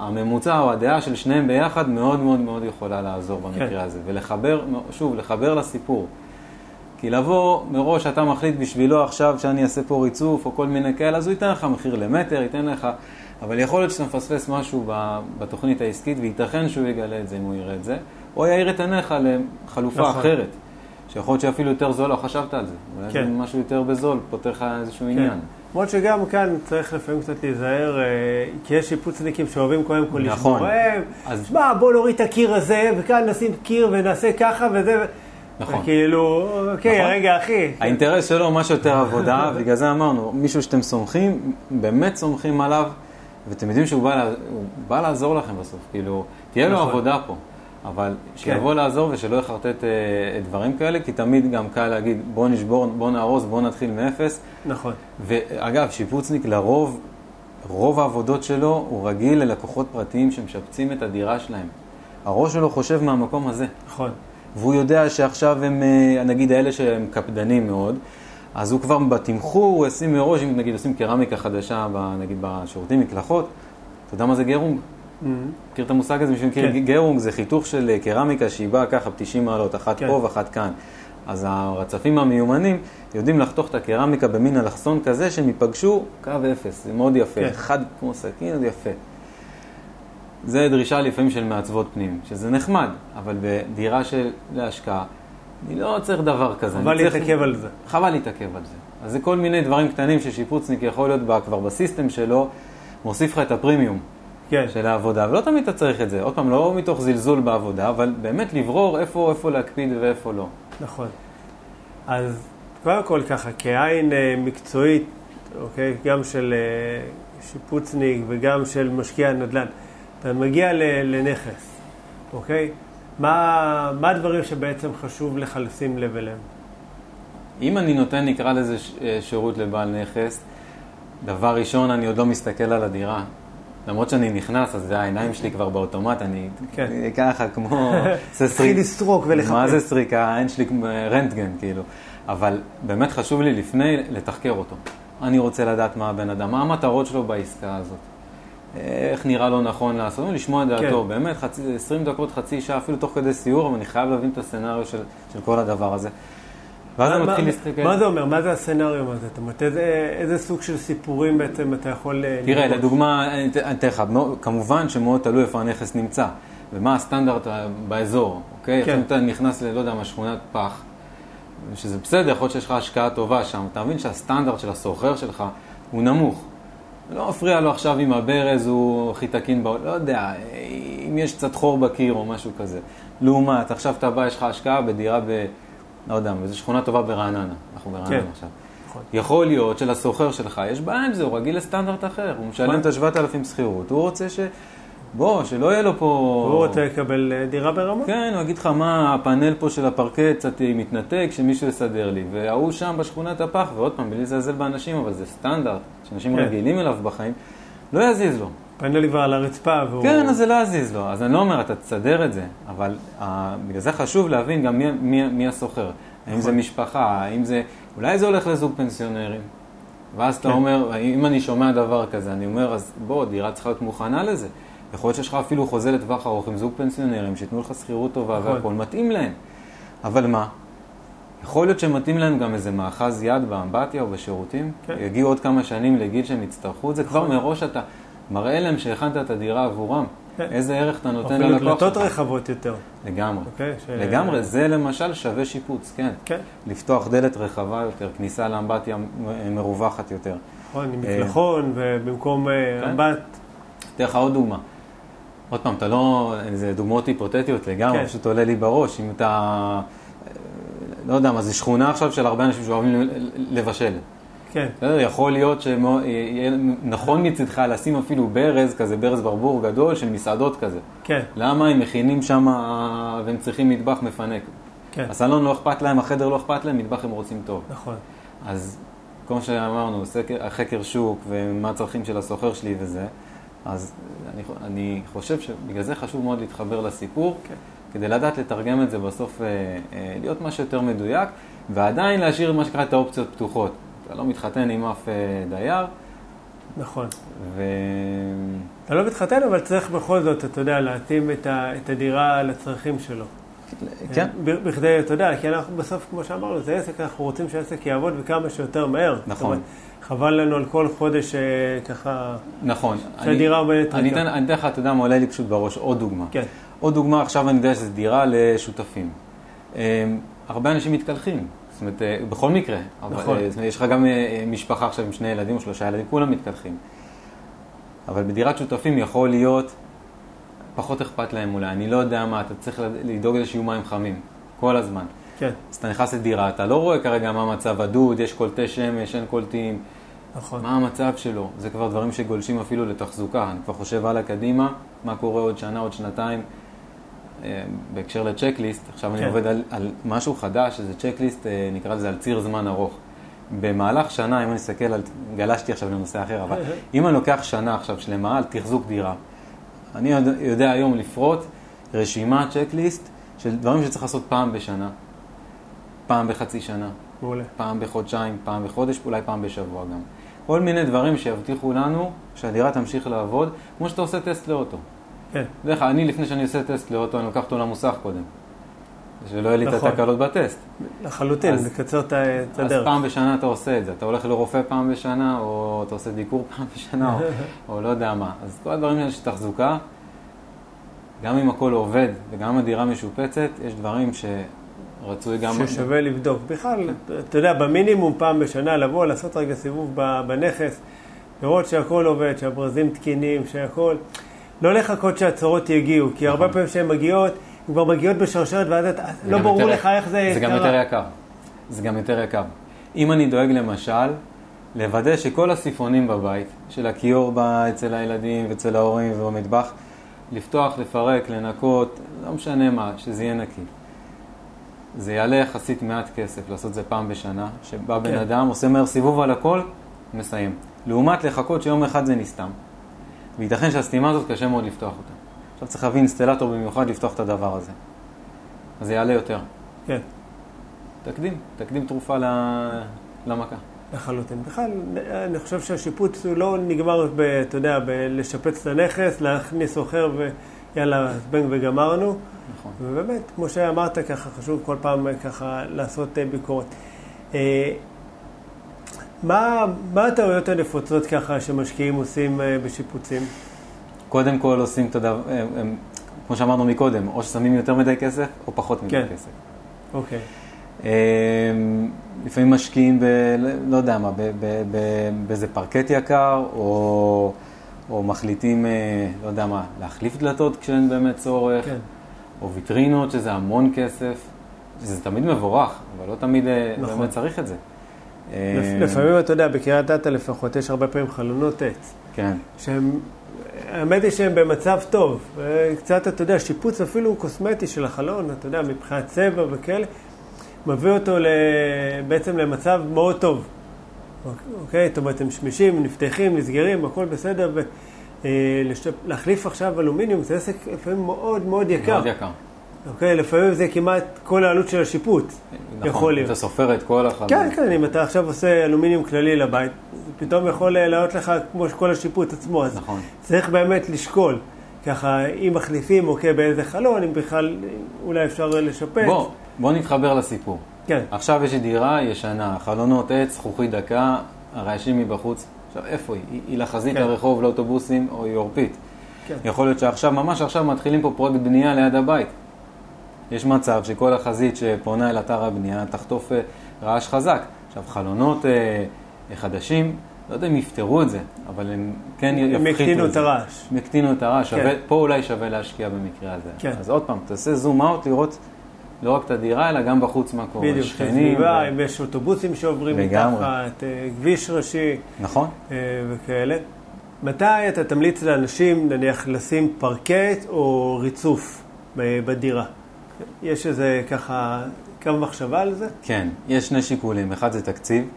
הממוצע או הדעה של שניהם ביחד מאוד מאוד מאוד יכולה לעזור במקרה כן. הזה. ולחבר, שוב, לחבר לסיפור. כי לבוא מראש, אתה מחליט בשבילו עכשיו שאני אעשה פה ריצוף או כל מיני כאלה, אז הוא ייתן לך מחיר למטר, ייתן לך... אבל יכול להיות שאתה מפספס משהו בתוכנית העסקית, וייתכן שהוא יגלה את זה אם הוא יראה את זה, או יאיר את עיניך לחלופה נכון. אחרת, שיכול להיות שאפילו יותר זול, לא חשבת על זה. אולי כן. זה משהו יותר בזול, פותר לך איזשהו כן. עניין. למרות שגם כאן צריך לפעמים קצת להיזהר, אה, כי יש שיפוצניקים שאוהבים קודם כל נכון. לשמור, אז... שמע, בוא נוריד את הקיר הזה, וכאן נשים קיר ונעשה ככה וזה. נכון. כאילו, אוקיי, נכון. רגע, אחי. האינטרס שלו הוא משהו יותר עבודה, בגלל זה אמרנו, מישהו שאתם סומכים, באמת סומכים עליו, ואתם יודעים שהוא בא, בא לעזור לכם בסוף, כאילו, תהיה לו נכון. עבודה פה. אבל שיבוא כן. לעזור ושלא יחרטט אה, דברים כאלה, כי תמיד גם קל להגיד, בוא נשבור, בוא נהרוס, בוא נתחיל מאפס. נכון. ואגב, שיפוצניק לרוב, רוב העבודות שלו, הוא רגיל ללקוחות פרטיים שמשפצים את הדירה שלהם. הראש שלו חושב מהמקום הזה. נכון. והוא יודע שעכשיו הם, אה, נגיד האלה שהם קפדנים מאוד, אז הוא כבר בתמחור, הוא ישים מראש, אם נגיד עושים קרמיקה חדשה, נגיד בשירותים, מקלחות, אתה יודע מה זה גרונג? Mm-hmm. מכיר את המושג הזה? מי שמכיר כן. גרונג זה חיתוך של אה, קרמיקה שהיא באה ככה ב-90 מעלות, אחת כן. פה ואחת כאן. אז הרצפים המיומנים יודעים לחתוך את הקרמיקה במין אלכסון כזה שהם ייפגשו קו אפס, זה מאוד יפה, כן. חד כמו סכין, זה יפה. זה דרישה לפעמים של מעצבות פנים, שזה נחמד, אבל בדירה של להשקעה, אני לא צריך דבר כזה. חבל להתעכב על זה. חבל להתעכב על זה. אז זה כל מיני דברים קטנים ששיפוצניק יכול להיות בה כבר בסיסטם שלו, מוסיף לך את הפרימיום כן. של העבודה, ולא תמיד אתה צריך את זה. עוד פעם, לא מתוך זלזול בעבודה, אבל באמת לברור איפה, איפה להקפיד ואיפה לא. נכון. אז קודם כל ככה, כעין אה, מקצועית, אוקיי, גם של אה, שיפוצניק וגם של משקיע נדל"ן, אתה מגיע לנכס, אוקיי? מה, מה הדברים שבעצם חשוב לך לשים לב אליהם? אם אני נותן, נקרא לזה אה, שירות לבעל נכס, דבר ראשון, אני עוד לא מסתכל על הדירה. למרות שאני נכנס, אז העיניים שלי כבר באוטומט, אני כן. ככה כמו... תתחיל לסרוק ולחפש. מה זה סריקה? העין שלי כמו רנטגן, כאילו. אבל באמת חשוב לי לפני לתחקר אותו. אני רוצה לדעת מה הבן אדם, מה המטרות שלו בעסקה הזאת. איך נראה לו נכון לעשות, לשמוע את דעתו, כן. באמת, חצי, 20 דקות, חצי שעה, אפילו תוך כדי סיור, אבל אני חייב להבין את הסצנריו של, של כל הדבר הזה. ואז אני מתחיל להסתכל... מה זה אומר? מה זה הסצנריו הזה? אתה אומרת, איזה, איזה סוג של סיפורים בעצם אתה יכול... אה, תראה, לראות? לדוגמה, אני אתן לך, כמובן שמאוד תלוי איפה הנכס נמצא, ומה הסטנדרט באזור, אוקיי? כן. אתה נכנס ל, לא יודע מה, שכונת פח, שזה בסדר, יכול להיות שיש לך השקעה טובה שם, אתה מבין שהסטנדרט של הסוחר שלך הוא נמוך. לא מפריע לו עכשיו אם הברז הוא הכי תקין, לא יודע, אם יש קצת חור בקיר או משהו כזה. לעומת, עכשיו אתה בא, יש לך השקעה בדירה ב... לא יודע, באיזו שכונה טובה ברעננה, אנחנו ברעננה כן. עכשיו. נכון. יכול להיות שלסוחר שלך יש בעיה עם זה, הוא רגיל לסטנדרט אחר, הוא משלם את ה-7,000 שכירות, הוא רוצה ש... בוא, שלא יהיה לו פה... הוא רוצה לקבל אה, דירה ברמה? כן, הוא יגיד לך מה, הפאנל פה של הפרקט קצת מתנתק, שמישהו יסדר לי. וההוא שם בשכונת הפח, ועוד פעם, בלי לזלזל באנשים, אבל זה סטנדרט, שאנשים כן. רגילים אליו בחיים, לא יזיז לו. פאנל כבר על הרצפה והוא... כן, אז זה לא יזיז לו. אז אני לא אומר, אתה תסדר את זה, אבל uh, בגלל זה חשוב להבין גם מי, מי, מי הסוחר. האם זה נכון. משפחה, האם זה... אולי זה הולך לזוג פנסיונרים. ואז אתה כן. אומר, אם אני שומע דבר כזה, אני אומר, אז בוא, דירה צריכה להיות מוכנה לזה. יכול להיות שיש לך אפילו חוזה לטווח ארוך עם זוג פנסיונרים, שייתנו לך שכירות טובה נכון. והכול מתאים להם. אבל מה? יכול להיות שמתאים להם גם איזה מאחז יד באמבטיה או בשירותים, כן. יגיעו עוד כמה שנים לגיל שהם יצטרכו את זה, כבר נכון. מראש אתה מראה להם שהכנת את הדירה עבורם. כן. איזה ערך אתה נותן ללקוח שלך. אפילו דלתות רחבות יותר. לגמרי. Okay, אוקיי, ש... לגמרי, זה למשל שווה שיפוץ, כן. כן. לפתוח דלת רחבה יותר, כניסה לאמבטיה מרווחת יותר. נכון, עם מפלחון, ובמקום אה, כן. אמבט. אתן לך עוד דוגמה. עוד פעם, אתה לא, זה דוגמאות היפותטיות לגמרי, כן. פשוט עולה לי בראש. אם אתה, לא יודע מה, זה שכונה עכשיו של הרבה אנשים שאוהבים לבשל. כן. יכול להיות שיהיה נכון מצדך לשים אפילו ברז, כזה ברז ברבור גדול של מסעדות כזה. כן. למה הם מכינים שם והם צריכים מטבח מפנק? כן. הסלון לא אכפת להם, החדר לא אכפת להם, מטבח הם רוצים טוב. נכון. אז כמו שאמרנו, חקר שוק ומה הצרכים של הסוחר שלי וזה. אז אני, אני חושב שבגלל זה חשוב מאוד להתחבר לסיפור. כן. כדי לדעת לתרגם את זה בסוף, אה, אה, להיות משהו יותר מדויק, ועדיין להשאיר מה שנקרא את האופציות פתוחות. אתה לא מתחתן עם אף אה, דייר. נכון. ו... אתה לא מתחתן, אבל צריך בכל זאת, אתה יודע, להתאים את, ה, את הדירה לצרכים שלו. כן. בכדי, אתה יודע, כי אנחנו בסוף, כמו שאמרנו, זה עסק, אנחנו רוצים שהעסק יעבוד וכמה שיותר מהר. נכון. אומרת, חבל לנו על כל חודש אה, ככה... נכון. שהדירה עומדת. אני אתן לך, אתה יודע מה עולה לי פשוט בראש, עוד דוגמה. כן. עוד דוגמה, עכשיו אני יודע שזו דירה לשותפים. אה, הרבה אנשים מתקלחים. זאת אומרת, אה, בכל מקרה. נכון. אבל, יש לך גם משפחה עכשיו עם שני ילדים או שלושה ילדים, כולם מתקלחים. אבל בדירת שותפים יכול להיות פחות אכפת להם אולי, אני לא יודע מה, אתה צריך לדאוג לזה שיהיו מים חמים, כל הזמן. כן. אז אתה נכנס לדירה, אתה לא רואה כרגע מה מצב הדוד, יש קולטי שמש, אין קולטים. נכון. מה המצב שלו? זה כבר דברים שגולשים אפילו לתחזוקה. אני כבר חושב הלאה קדימה, מה קורה עוד שנה, עוד שנתיים. אה, בהקשר לצ'קליסט, עכשיו כן. אני עובד על, על משהו חדש, שזה צ'קליסט, אה, נקרא לזה על ציר זמן ארוך. במהלך שנה, אם אני אסתכל על, גלשתי עכשיו לנושא אחר, אבל אם אני לוקח שנה עכשיו שלמה על תחזוק דירה, אני יודע, היום לפרוט רשימה, צ'קליסט, של דברים שצריך לעשות פעם בשנה, פעם בחצי שנה, מעולה. פעם בחודשיים, פעם בחודש, אולי פעם בשבוע גם. כל מיני דברים שיבטיחו לנו שהדירה תמשיך לעבוד, כמו שאתה עושה טסט לאוטו. כן. בדרך כלל, אני לפני שאני עושה טסט לאוטו, אני לוקח אותו למוסך קודם. שלא יהיה לי נכון. את התקלות בטסט. לחלוטין, לקצר את הדרך. אז פעם בשנה אתה עושה את זה. אתה הולך לרופא פעם בשנה, או אתה עושה דיקור פעם בשנה, או, או לא יודע מה. אז כל הדברים האלה של תחזוקה, גם אם הכל עובד וגם אם הדירה משופצת, יש דברים שרצוי גם... ששווה לבדוק. בכלל, אתה יודע, במינימום פעם בשנה לבוא, לעשות רגע סיבוב בנכס, לראות שהכל עובד, שהברזים תקינים, שהכל... לא לחכות שהצורות יגיעו, כי הרבה נכון. פעמים שהן מגיעות, כבר מגיעות בשרשרת, ואז לא ברור יותר, לך איך זה. זה גם יותר יקר. זה גם יותר יקר. אם אני דואג למשל, לוודא שכל הסיפונים בבית, של הכיור אצל הילדים ואצל ההורים ובמטבח, לפתוח, לפרק, לנקות, לא משנה מה, שזה יהיה נקי. זה יעלה יחסית מעט כסף לעשות את זה פעם בשנה, שבא בן כן. אדם, עושה מהר סיבוב על הכל, מסיים. לעומת לחכות שיום אחד זה נסתם. וייתכן שהסתימה הזאת קשה מאוד לפתוח אותה. עכשיו צריך להביא אינסטלטור במיוחד לפתוח את הדבר הזה. אז זה יעלה יותר. כן. תקדים, תקדים תרופה למכה. לחלוטין. בכלל, אני חושב שהשיפוץ הוא לא נגמר, ב, אתה יודע, בלשפץ את הנכס, להכניס אוחר ויאללה, זבנג וגמרנו. נכון. ובאמת, כמו שאמרת, ככה חשוב כל פעם ככה לעשות אה, ביקורת. אה, מה, מה הטעויות הנפוצות ככה שמשקיעים עושים אה, בשיפוצים? קודם כל עושים את הדבר, כמו שאמרנו מקודם, או ששמים יותר מדי כסף או פחות מדי כן. כסף. אוקיי. אמ, לפעמים משקיעים ב... לא יודע מה, באיזה פרקט יקר, או, או מחליטים, אה, לא יודע מה, להחליף דלתות כשאין באמת צורך, כן. או ויטרינות, שזה המון כסף. זה תמיד מבורך, אבל לא תמיד אה, נכון. באמת צריך את זה. לפעמים, אתה יודע, בקריית אתא לפחות, יש הרבה פעמים חלונות עץ. כן. שהם האמת היא שהם במצב טוב. קצת, אתה יודע, שיפוץ אפילו קוסמטי של החלון, אתה יודע, מבחינת צבע וכאלה, מביא אותו בעצם למצב מאוד טוב. אוקיי? זאת אומרת, הם שמישים, נפתחים, נסגרים, הכל בסדר, ולהחליף עכשיו אלומיניום זה עסק לפעמים מאוד מאוד יקר. מאוד יקר. אוקיי, לפעמים זה כמעט כל העלות של השיפוץ. נכון, יכול להיות. אתה סופר את כל החלון. כן, כן, אם אתה עכשיו עושה אלומיניום כללי לבית, פתאום יכול לעלות לך כמו כל השיפוט עצמו. אז נכון. צריך באמת לשקול. ככה, אם מחליפים, אוקיי, באיזה חלון, אם בכלל אולי אפשר לשפץ. בוא, בוא נתחבר לסיפור. כן. עכשיו יש לי דירה ישנה, חלונות עץ, זכוכית דקה, הרעשים מבחוץ. עכשיו, איפה היא? היא, היא לחזית כן. הרחוב לאוטובוסים או היא עורפית? כן. יכול להיות שעכשיו, ממש עכשיו מתחילים פה פרויקט בנייה ליד הבית. יש מצב שכל החזית שפונה אל אתר הבנייה תחטוף אה, רעש חזק. עכשיו, חלונות אה, חדשים, לא יודע אם יפתרו את זה, אבל הם כן יפחיתו את זה. הם יקטינו את הרעש. הם יקטינו את הרעש, כן. שווה, פה אולי שווה להשקיע במקרה הזה. כן. אז עוד פעם, תעשה זום אאוט לראות לא רק את הדירה, אלא גם בחוץ מה קורה. בדיוק, שכנים. ו... אם יש אוטובוסים שעוברים מתחת, אה, כביש ראשי. נכון. וכאלה. מתי אתה תמליץ לאנשים, נניח, לשים פרקט או ריצוף בדירה? יש איזה ככה, כמה מחשבה על זה? כן, יש שני שיקולים. אחד זה תקציב,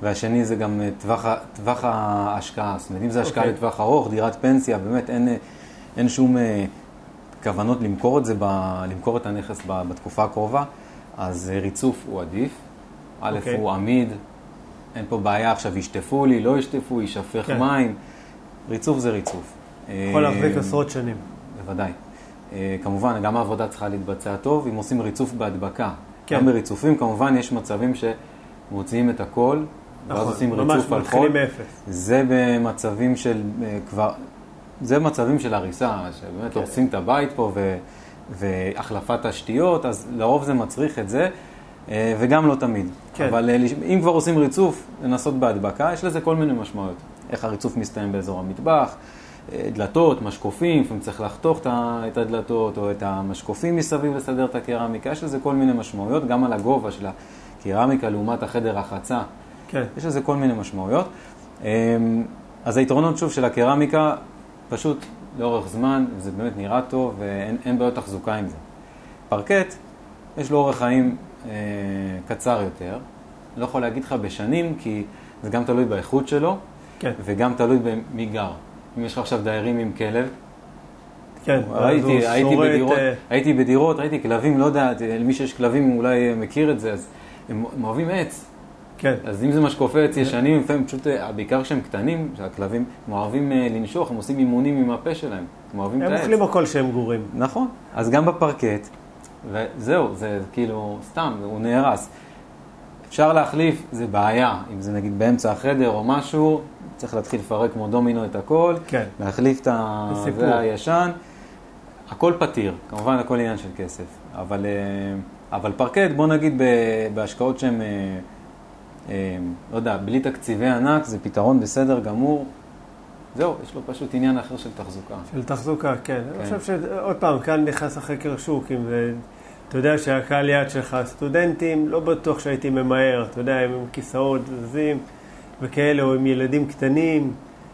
והשני זה גם אה, טווח, טווח ההשקעה. זאת אומרת, אם זה השקעה okay. אוקיי. לטווח ארוך, דירת פנסיה, באמת אין, אה, אין שום אה, כוונות למכור את זה, ב, למכור את הנכס בתקופה הקרובה, אז אה, ריצוף הוא עדיף. א', אוקיי. הוא עמיד, אין פה בעיה עכשיו, ישטפו לי, לא ישטפו, יישפך כן. מים. ריצוף זה ריצוף. יכול להחזיק עשרות שנים. בוודאי. אה, כמובן, גם העבודה צריכה להתבצע טוב, אם עושים ריצוף בהדבקה. כן. גם בריצופים, כמובן, יש מצבים שמוציאים את הכל, ואז נכון, עושים ממש ריצוף על מתחילים חול. מאפס. זה במצבים של אה, כבר, זה מצבים של הריסה, שבאמת כן. הורסים את הבית פה ו, והחלפת תשתיות, אז לרוב זה מצריך את זה, אה, וגם לא תמיד. כן. אבל אם כבר עושים ריצוף, לנסות בהדבקה, יש לזה כל מיני משמעויות. איך הריצוף מסתיים באזור המטבח, דלתות, משקופים, לפעמים צריך לחתוך את הדלתות או את המשקופים מסביב לסדר את הקרמיקה, יש לזה כל מיני משמעויות, גם על הגובה של הקרמיקה לעומת החדר רחצה. כן. יש לזה כל מיני משמעויות. אמ, אז היתרונות, שוב, של הקרמיקה, פשוט לאורך זמן, זה באמת נראה טוב ואין אין בעיות תחזוקה עם זה. פרקט, יש לו אורך חיים אה, קצר יותר. אני לא יכול להגיד לך בשנים, כי זה גם תלוי באיכות שלו, כן. וגם תלוי במי גר. אם יש לך עכשיו דיירים עם כלב, כן. ראיתי, הייתי שורד, בדירות, אה, הייתי בדירות, ראיתי כלבים, לא יודע, למי שיש כלבים אולי מכיר את זה, אז הם, הם אוהבים עץ. כן. אז אם זה משקופי עץ ישנים, לפעמים פשוט, אה, בעיקר כשהם קטנים, שהכלבים, הם אוהבים אה, לנשוך, הם עושים אימונים עם הפה שלהם, הם אוהבים את הם העץ. אוכלים הכל שהם גורים. נכון, אז גם בפרקט, וזהו, זה כאילו, סתם, הוא נהרס. אפשר להחליף, זה בעיה, אם זה נגיד באמצע החדר או משהו, צריך להתחיל לפרק כמו דומינו את הכל, כן. להחליף את ה... זה סיפור. זה הישן, הכל פתיר, כמובן הכל עניין של כסף, אבל, אה, אבל פרקט, בוא נגיד בהשקעות שהן, אה, אה, לא יודע, בלי תקציבי ענק, זה פתרון בסדר גמור. זהו, יש לו פשוט עניין אחר של תחזוקה. של תחזוקה, כן. אני חושב שעוד פעם, כאן נכנס החקר שוק, אם זה... אתה יודע שהקהל יעד שלך סטודנטים, לא בטוח שהייתי ממהר, אתה יודע, הם עם כיסאות זזים וכאלה, או עם ילדים קטנים,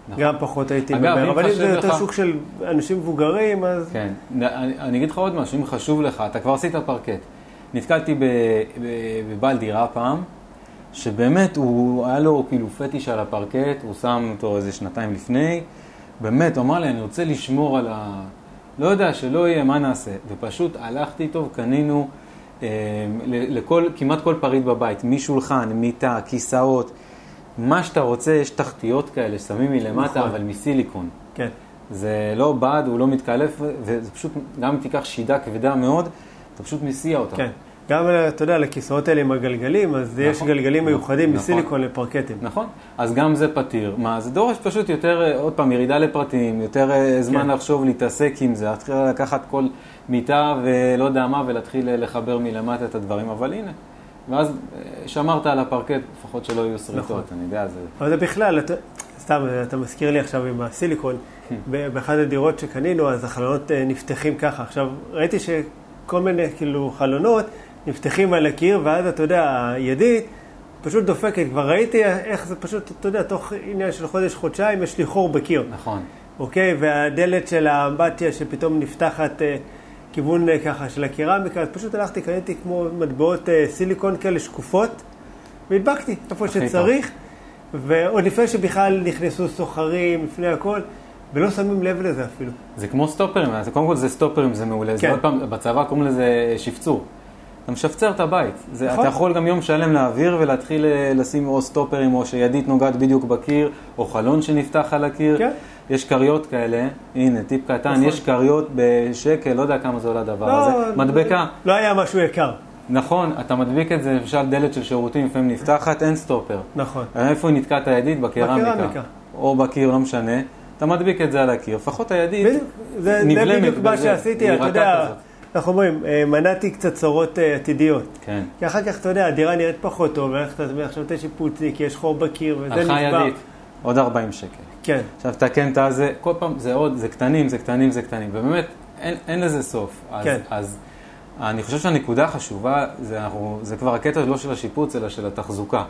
נכון. גם פחות הייתי אגב. אם אבל אם זה יותר לך- שוק של אנשים מבוגרים, אז... כן, אני, אני אגיד לך עוד משהו, אם חשוב לך, אתה כבר עשית פרקט. נתקלתי בבעל דירה פעם, שבאמת הוא, היה לו כאילו פטיש על הפרקט, הוא שם אותו איזה שנתיים לפני, באמת, הוא אמר לי, אני רוצה לשמור על ה... לא יודע, שלא יהיה, מה נעשה? ופשוט הלכתי איתו וקנינו אה, לכל, כמעט כל פריט בבית, משולחן, מיטה, כיסאות, מה שאתה רוצה, יש תחתיות כאלה, שמים מלמטה, נכון. אבל מסיליקון. כן. זה לא בד, הוא לא מתקלף, וזה פשוט, גם אם תיקח שידה כבדה מאוד, אתה פשוט מסיע אותה. כן. גם, אתה יודע, לכיסאות האלה עם הגלגלים, אז יש נכון. גלגלים מיוחדים נכון. מסיליקון לפרקטים. נכון, אז גם זה פתיר. מה, זה דורש פשוט יותר, אה, עוד פעם, ירידה לפרטים, יותר אה, זמן כן. לחשוב, להתעסק עם זה, להתחיל לקחת כל מיטה ולא יודע מה, ולהתחיל אה, לחבר מלמטה את הדברים, אבל הנה. ואז אה, שמרת על הפרקט, לפחות שלא יהיו שריטות, נכון. אני יודע, זה... אבל זה בכלל, אתה, סתם, אתה מזכיר לי עכשיו עם הסיליקון, ב- באחת הדירות שקנינו, אז החלונות אה, נפתחים ככה. עכשיו, ראיתי שכל מיני, כאילו, חלונות נפתחים על הקיר, ואז, אתה יודע, הידית פשוט דופקת. כבר ראיתי איך זה פשוט, אתה יודע, תוך עניין של חודש-חודשיים יש לי חור בקיר, נכון. אוקיי? והדלת של האמבטיה שפתאום נפתחת אה, כיוון אה, ככה של הקרמיקה, אז פשוט הלכתי, קניתי כמו מטבעות אה, סיליקון כאלה שקופות, והדבקתי איפה הכי טוב. שצריך, ועוד לפני שבכלל נכנסו סוחרים, לפני הכל, ולא שמים לב לזה אפילו. זה כמו סטופרים, אז קודם כל זה סטופרים, זה מעולה. זה כן. עוד פעם, בצבא קוראים לזה שפצור. אתה משפצר את הבית. זה, נכון. אתה יכול גם יום שלם להעביר ולהתחיל אה, לשים או סטופרים, או שידית נוגעת בדיוק בקיר, או חלון שנפתח על הקיר. כן. יש כריות כאלה, הנה, טיפ קטן, נכון. יש כריות בשקל, לא יודע כמה זה עולה הדבר לא, הזה. מדבקה. לא היה משהו יקר. נכון, אתה מדביק את זה, למשל דלת של שירותים לפעמים נפתחת, אין סטופר. נכון. איפה היא נתקעת הידית? בקרמיקה. בקרמיקה. או בקיר, לא משנה. אתה מדביק את זה על הקיר, לפחות הידית בדיוק, זה, זה נבלמת בדיוק מה בזה, שעשיתי, אתה יודע. איך אומרים, אה, מנעתי קצת צרות אה, עתידיות. כן. כי אחר כך, אתה יודע, הדירה נראית פחות טוב, ואיך אתה שיפוצי, כי יש חור בקיר, וזה הלכה נשבר. ידית, עוד 40 שקל. כן, עכשיו תקן את הזה, כל פעם זה עוד, זה קטנים, זה קטנים, זה קטנים, ובאמת אין, אין לזה סוף. אז, כן. אז אני חושב שהנקודה החשובה, זה, אנחנו, זה כבר הקטע לא של השיפוץ, אלא של התחזוקה.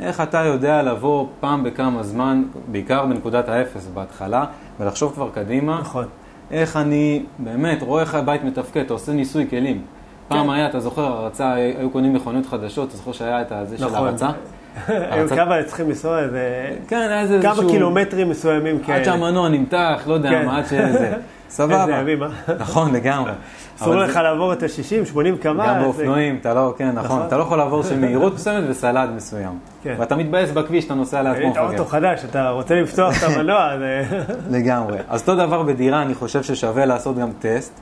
איך אתה יודע לבוא פעם בכמה זמן, בעיקר בנקודת האפס בהתחלה, ולחשוב כבר קדימה, נכון. איך אני באמת רואה איך הבית מתפקד, אתה עושה ניסוי כלים. פעם כן. היה, אתה זוכר, הרצה, היו קונים מכוניות חדשות, אתה זוכר שהיה את הזה של נכון. הרצה? הם כמה צריכים לנסוע, איזה... כן, היה איזה כמה איזשהו... קילומטרים מסוימים עד כאלה. שהמנוע נמתח, לא יודע כן. מה, עד שזה. סבבה. איזה ימים, אה? נכון, לגמרי. אסור לך לעבור את ה-60, 80 קמ"ש. גם באופנועים, אתה לא, כן, נכון, נכון. אתה לא יכול לעבור של מהירות מסוימת וסלד מסוים. כן. ואתה מתבאס בכביש, אתה נוסע ליד כמו מפגר. אוטו חדש, אתה רוצה לפתוח את המנוע. לגמרי. אז אותו דבר בדירה, אני חושב ששווה לעשות גם טסט,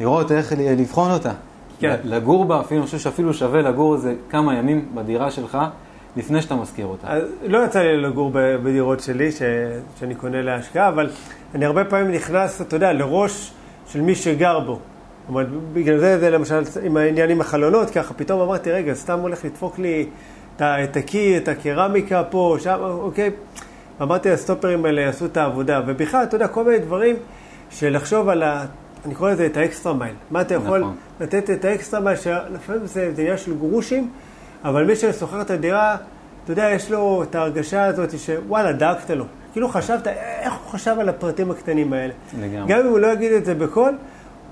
לראות איך לבחון אותה. כן. לגור בה, אפילו, אני חושב שאפילו שווה לגור איזה כמה ימים בדירה שלך, לפני שאתה משכיר אותה. אז לא יצא לי לגור בדירות שלי, ש... שאני קונה להשקעה, אבל אני הרבה פעמים נכנס, אתה יודע, לראש של מי שגר בו. זאת אומרת, בגלל זה, זה למשל עם העניין עם החלונות, ככה פתאום אמרתי, רגע, סתם הולך לדפוק לי את ה- את הקרמיקה פה, שם, אוקיי. אמרתי, הסטופרים האלה יעשו את העבודה. ובכלל, אתה יודע, כל מיני דברים של לחשוב על ה... אני קורא לזה את ה extra mile. מה אתה יכול נכון. לתת את ה extra mile, שלפעמים זה עניין של גרושים, אבל מי ששוכר את הדירה, אתה יודע, יש לו את ההרגשה הזאת שוואלה, דאגת לו. כאילו חשבת, איך הוא חשב על הפרטים הקטנים האלה. לגמרי. גם אם הוא לא יגיד את זה בקול,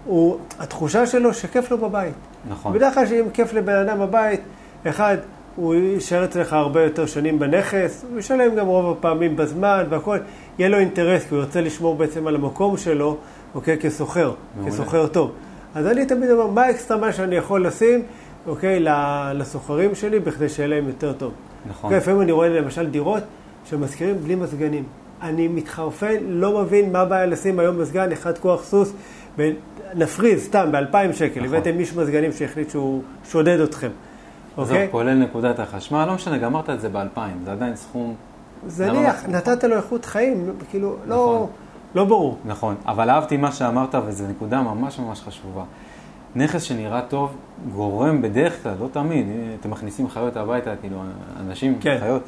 הוא, התחושה שלו שכיף לו בבית. נכון. בדרך כלל שאם כיף לבן אדם בבית, אחד, הוא יישאר אצלך הרבה יותר שנים בנכס, הוא ישלם גם רוב הפעמים בזמן והכל, יהיה לו אינטרס, כי הוא ירצה לשמור בעצם על המקום שלו, אוקיי, כסוחר. כסוחר טוב. אז אני תמיד אומר, מה האקסטרה מה שאני יכול לשים, אוקיי, לסוחרים שלי, בכדי שיהיה להם יותר טוב. נכון. אוקיי, לפעמים אני רואה למשל דירות שמזכירים בלי מזגנים. אני מתחרפן, לא מבין מה הבעיה לשים היום מזגן, אחד כוח סוס, ונפריז סתם ב-2,000 שקל. נכון. הבאתם איש מזגנים שהחליט שהוא שודד אתכם. אוקיי? כולל נקודת החשמל, לא משנה, גמרת את זה ב-2000, זה עדיין סכום... זניח, למה? נתת לו איכות חיים, כאילו, לא, נכון. לא ברור. נכון, אבל אהבתי מה שאמרת, וזו נקודה ממש ממש חשובה. נכס שנראה טוב גורם בדרך כלל, לא תמיד, אתם מכניסים חיות הביתה, כאילו, אנשים, כן. חיות,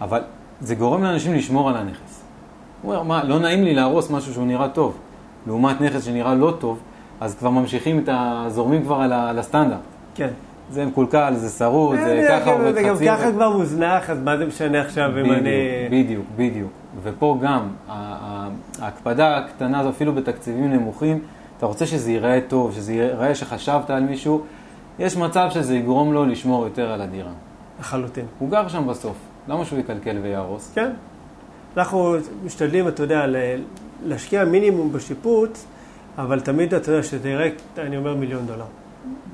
אבל זה גורם לאנשים לשמור על הנכס. הוא אומר, מה, לא נעים לי להרוס משהו שהוא נראה טוב. לעומת נכס שנראה לא טוב, אז כבר ממשיכים את ה... זורמים כבר על, ה... על הסטנדרט. כן. זה מקולקל, זה שרוד, זה אה, ככה עובד זה גם חצי... ככה כבר מוזנח, אז מה זה משנה עכשיו אם אני... בדיוק, בדיוק. ופה גם, ההקפדה הקטנה הזו, אפילו בתקציבים נמוכים, אתה רוצה שזה ייראה טוב, שזה ייראה שחשבת על מישהו, יש מצב שזה יגרום לו לשמור יותר על הדירה. לחלוטין. הוא גר שם בסוף, למה שהוא יקלקל ויהרוס? כן. אנחנו משתדלים, אתה יודע, להשקיע מינימום בשיפוץ, אבל תמיד אתה יודע שזה יראה, אני אומר מיליון דולר.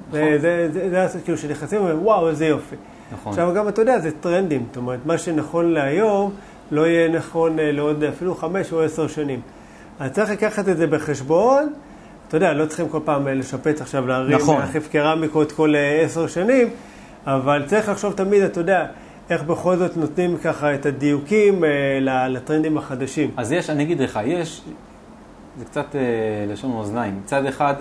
נכון. זה, זה, זה, זה כאילו שנכנסים ואומרים, וואו, איזה יופי. נכון. עכשיו גם אתה יודע, זה טרנדים, זאת אומרת, מה שנכון להיום, לא יהיה נכון אה, לעוד אפילו חמש או עשר שנים. אז צריך לקחת את זה בחשבון, אתה יודע, לא צריכים כל פעם אה, לשפץ עכשיו, להרים, נכון. להחליף קרמיקות כל אה, עשר שנים, אבל צריך לחשוב תמיד, אתה יודע, איך בכל זאת נותנים ככה את הדיוקים אה, לטרנדים החדשים. אז יש, אני אגיד לך, יש, זה קצת אה, לשון מאזניים. מצד אחד,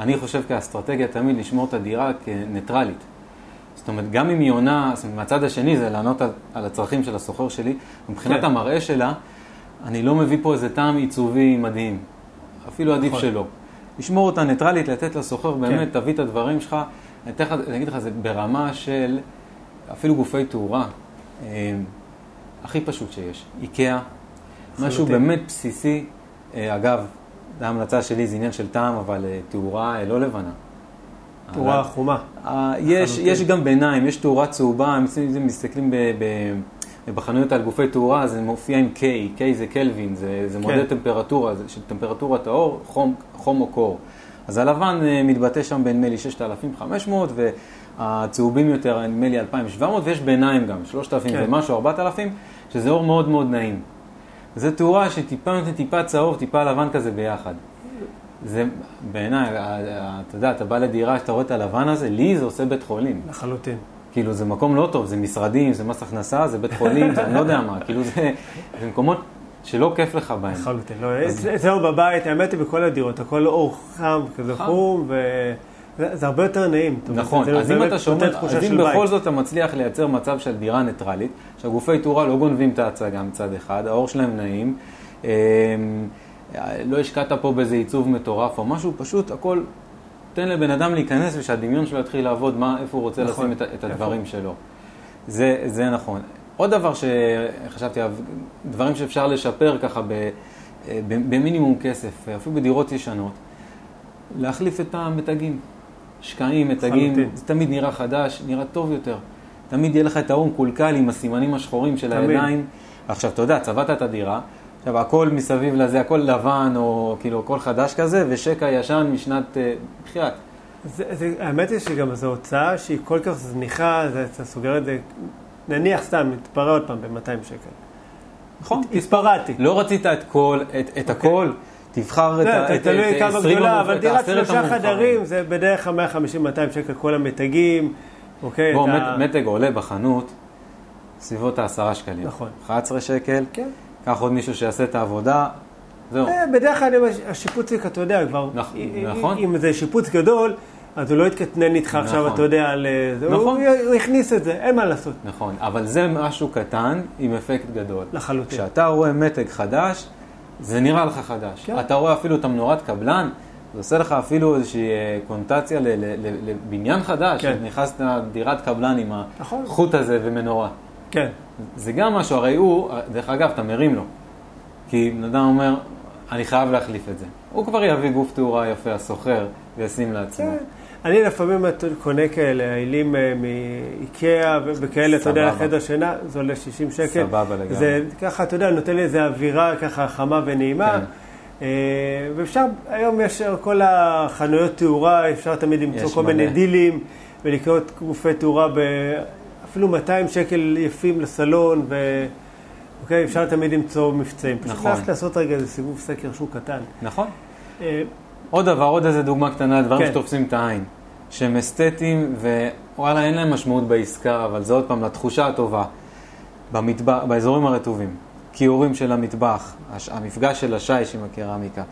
אני חושב כאסטרטגיה תמיד לשמור את הדירה כניטרלית. זאת אומרת, גם אם היא עונה, זאת אומרת, מהצד השני זה לענות על, על הצרכים של הסוחר שלי, מבחינת כן. המראה שלה, אני לא מביא פה איזה טעם עיצובי מדהים. אפילו עדיף נכון. שלא. לשמור אותה ניטרלית, לתת לסוחר באמת, כן. תביא את הדברים שלך. אני לך- אני אגיד לך, זה ברמה של אפילו גופי תאורה, אה, הכי פשוט שיש. איקאה, משהו לחלוטין. באמת בסיסי. אה, אגב, ההמלצה שלי, זה עניין של טעם, אבל אה, תאורה אה, לא לבנה. תאורה חומה. אה, יש. יש גם ביניים, יש תאורה צהובה, אתם מסתכלים ב, ב, בחנויות על גופי תאורה, זה מופיע עם K, K זה קלווין, זה, זה מודד כן. טמפרטורה, זה של טמפרטורת האור, חום, חום או קור. אז הלבן אה, מתבטא שם בנדמה לי 6,500, והצהובים יותר נדמה לי 2,700, ויש ביניים גם, 3,000 כן. ומשהו, 4,000, שזה אור מאוד מאוד נעים. זו תאורה שטיפה נותנת טיפה צהוב, טיפה לבן כזה ביחד. זה בעיניי, ה- ה- אתה יודע, אתה בא לדירה, שאתה רואה את הלבן הזה, לי זה עושה בית חולים. לחלוטין. כאילו, זה מקום לא טוב, זה משרדים, זה מס הכנסה, זה בית חולים, זה אני לא יודע מה, כאילו, זה, זה מקומות שלא כיף לך בהם. לחלוטין. לא, אצלנו בבית, האמת היא בכל הדירות, הכל אור חם, כזה חם. חום, וזה זה הרבה יותר נעים. נכון, אז אם אתה שומע, אז אם. בכל זאת אתה מצליח לייצר מצב של דירה ניטרלית, שהגופי תאורה לא גונבים את ההצגה מצד אחד, האור שלהם נעים, אה, לא השקעת פה באיזה עיצוב מטורף או משהו, פשוט הכל, תן לבן אדם להיכנס ושהדמיון שלו יתחיל לעבוד, מה, איפה הוא רוצה נכון. לשים את, את איפה? הדברים שלו. זה, זה נכון. עוד דבר שחשבתי עליו, דברים שאפשר לשפר ככה ב, אה, ב- במינימום כסף, אפילו בדירות ישנות, להחליף את המתגים. שקעים, מתגים. זה תמיד נראה חדש, נראה טוב יותר. תמיד יהיה לך את ההוא מקולקל עם הסימנים השחורים של תמיד. הידיים. עכשיו, אתה יודע, צבעת את הדירה, עכשיו, הכל מסביב לזה, הכל לבן, או כאילו, הכל חדש כזה, ושקע ישן משנת, אה, בחייאת. זה, זה, האמת היא שגם זו הוצאה שהיא כל כך זניחה, זה, אתה סוגר את זה, נניח סתם, מתפרע עוד פעם ב-200 שקל. נכון. התפרעתי. לא רצית את כל, את, את הכל, תבחר את זה, ה- אתה את- תלוי את כמה 20 גדולה, אבל את דירת שלושה המובחרים. חדרים זה בדרך כלל 150-200 שקל כל המתגים, אוקיי? בוא, את מתג עולה בחנות בסביבות ה-10 שקלים. נכון. 11 שקל, כן. קח עוד מישהו שיעשה את העבודה, זהו. אה, בדרך כלל אם השיפוציק, אתה יודע, כבר, נכ- אם- נכון. אם זה שיפוץ גדול, אז הוא לא יתקטנן איתך עכשיו, נכון. אתה יודע, על... אה, נכון. הוא, הוא הכניס את זה, אין מה לעשות, נכון, אבל זה משהו קטן עם אפקט גדול. לחלוטין. כשאתה רואה מתג חדש, זה נראה לך חדש. כן. אתה רואה אפילו את המנורת קבלן, זה עושה לך אפילו איזושהי אה, קונוטציה ל- לבניין חדש, כן. נכנסת דירת קבלן עם נכון. החוט הזה ומנורה. כן, זה גם משהו, הרי הוא, דרך אגב, אתה מרים לו. כי בן אדם אומר, אני חייב להחליף את זה. הוא כבר יביא גוף תאורה יפה, הסוחר, וישים לעצמו. כן. אני לפעמים קונה כאלה, העילים אה, מאיקאה וכאלה, אתה יודע, סבבה. חדר שינה, זה עולה 60 שקל. סבבה לגמרי. זה ככה, אתה יודע, נותן לי איזו אווירה ככה חמה ונעימה. כן. אה, ואפשר, היום יש כל החנויות תאורה, אפשר תמיד למצוא כל מיני מלא. דילים ולקנות גופי תאורה באפילו 200 שקל יפים לסלון, ו... אוקיי, אפשר תמיד למצוא מבצעים. פשוט נכון. ללכת לעשות רגע איזה סיבוב סקר שהוא קטן. נכון. אה, עוד דבר, עוד איזה דוגמה קטנה, דברים כן. שתופסים את העין. שהם אסתטיים, ווואלה, אין להם משמעות בעסקה, אבל זה עוד פעם לתחושה הטובה. במטבח, באזורים הרטובים, כיורים של המטבח, הש- המפגש של השיש עם הקרמיקה,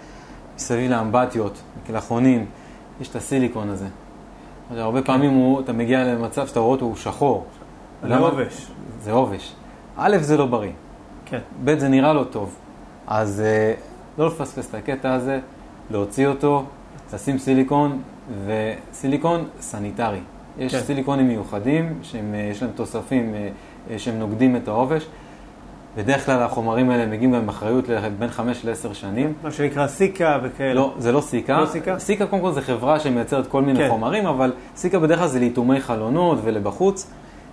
מסביב לאמבטיות, מקלחונים, יש את הסיליקון הזה. הרבה פעמים הוא, אתה מגיע למצב שאתה רואה אותו, הוא שחור. זה? עובש. זה עובש. א', זה לא בריא. כן. ב', זה נראה לא טוב. אז אה, לא לפספס את הקטע הזה, להוציא אותו, לשים סיליקון, וסיליקון סניטרי. יש כן. סיליקונים מיוחדים, שיש להם תוספים אה, אה, שהם נוגדים את העובש. בדרך כלל החומרים האלה מגיעים גם עם אחריות בין 5 ל-10 שנים. מה שנקרא סיקה וכאלה. לא, זה לא סיקה. לא סיקה? סיקה קודם כל זה חברה שמייצרת כל מיני כן. חומרים, אבל סיקה בדרך כלל זה לאיטומי חלונות ולבחוץ.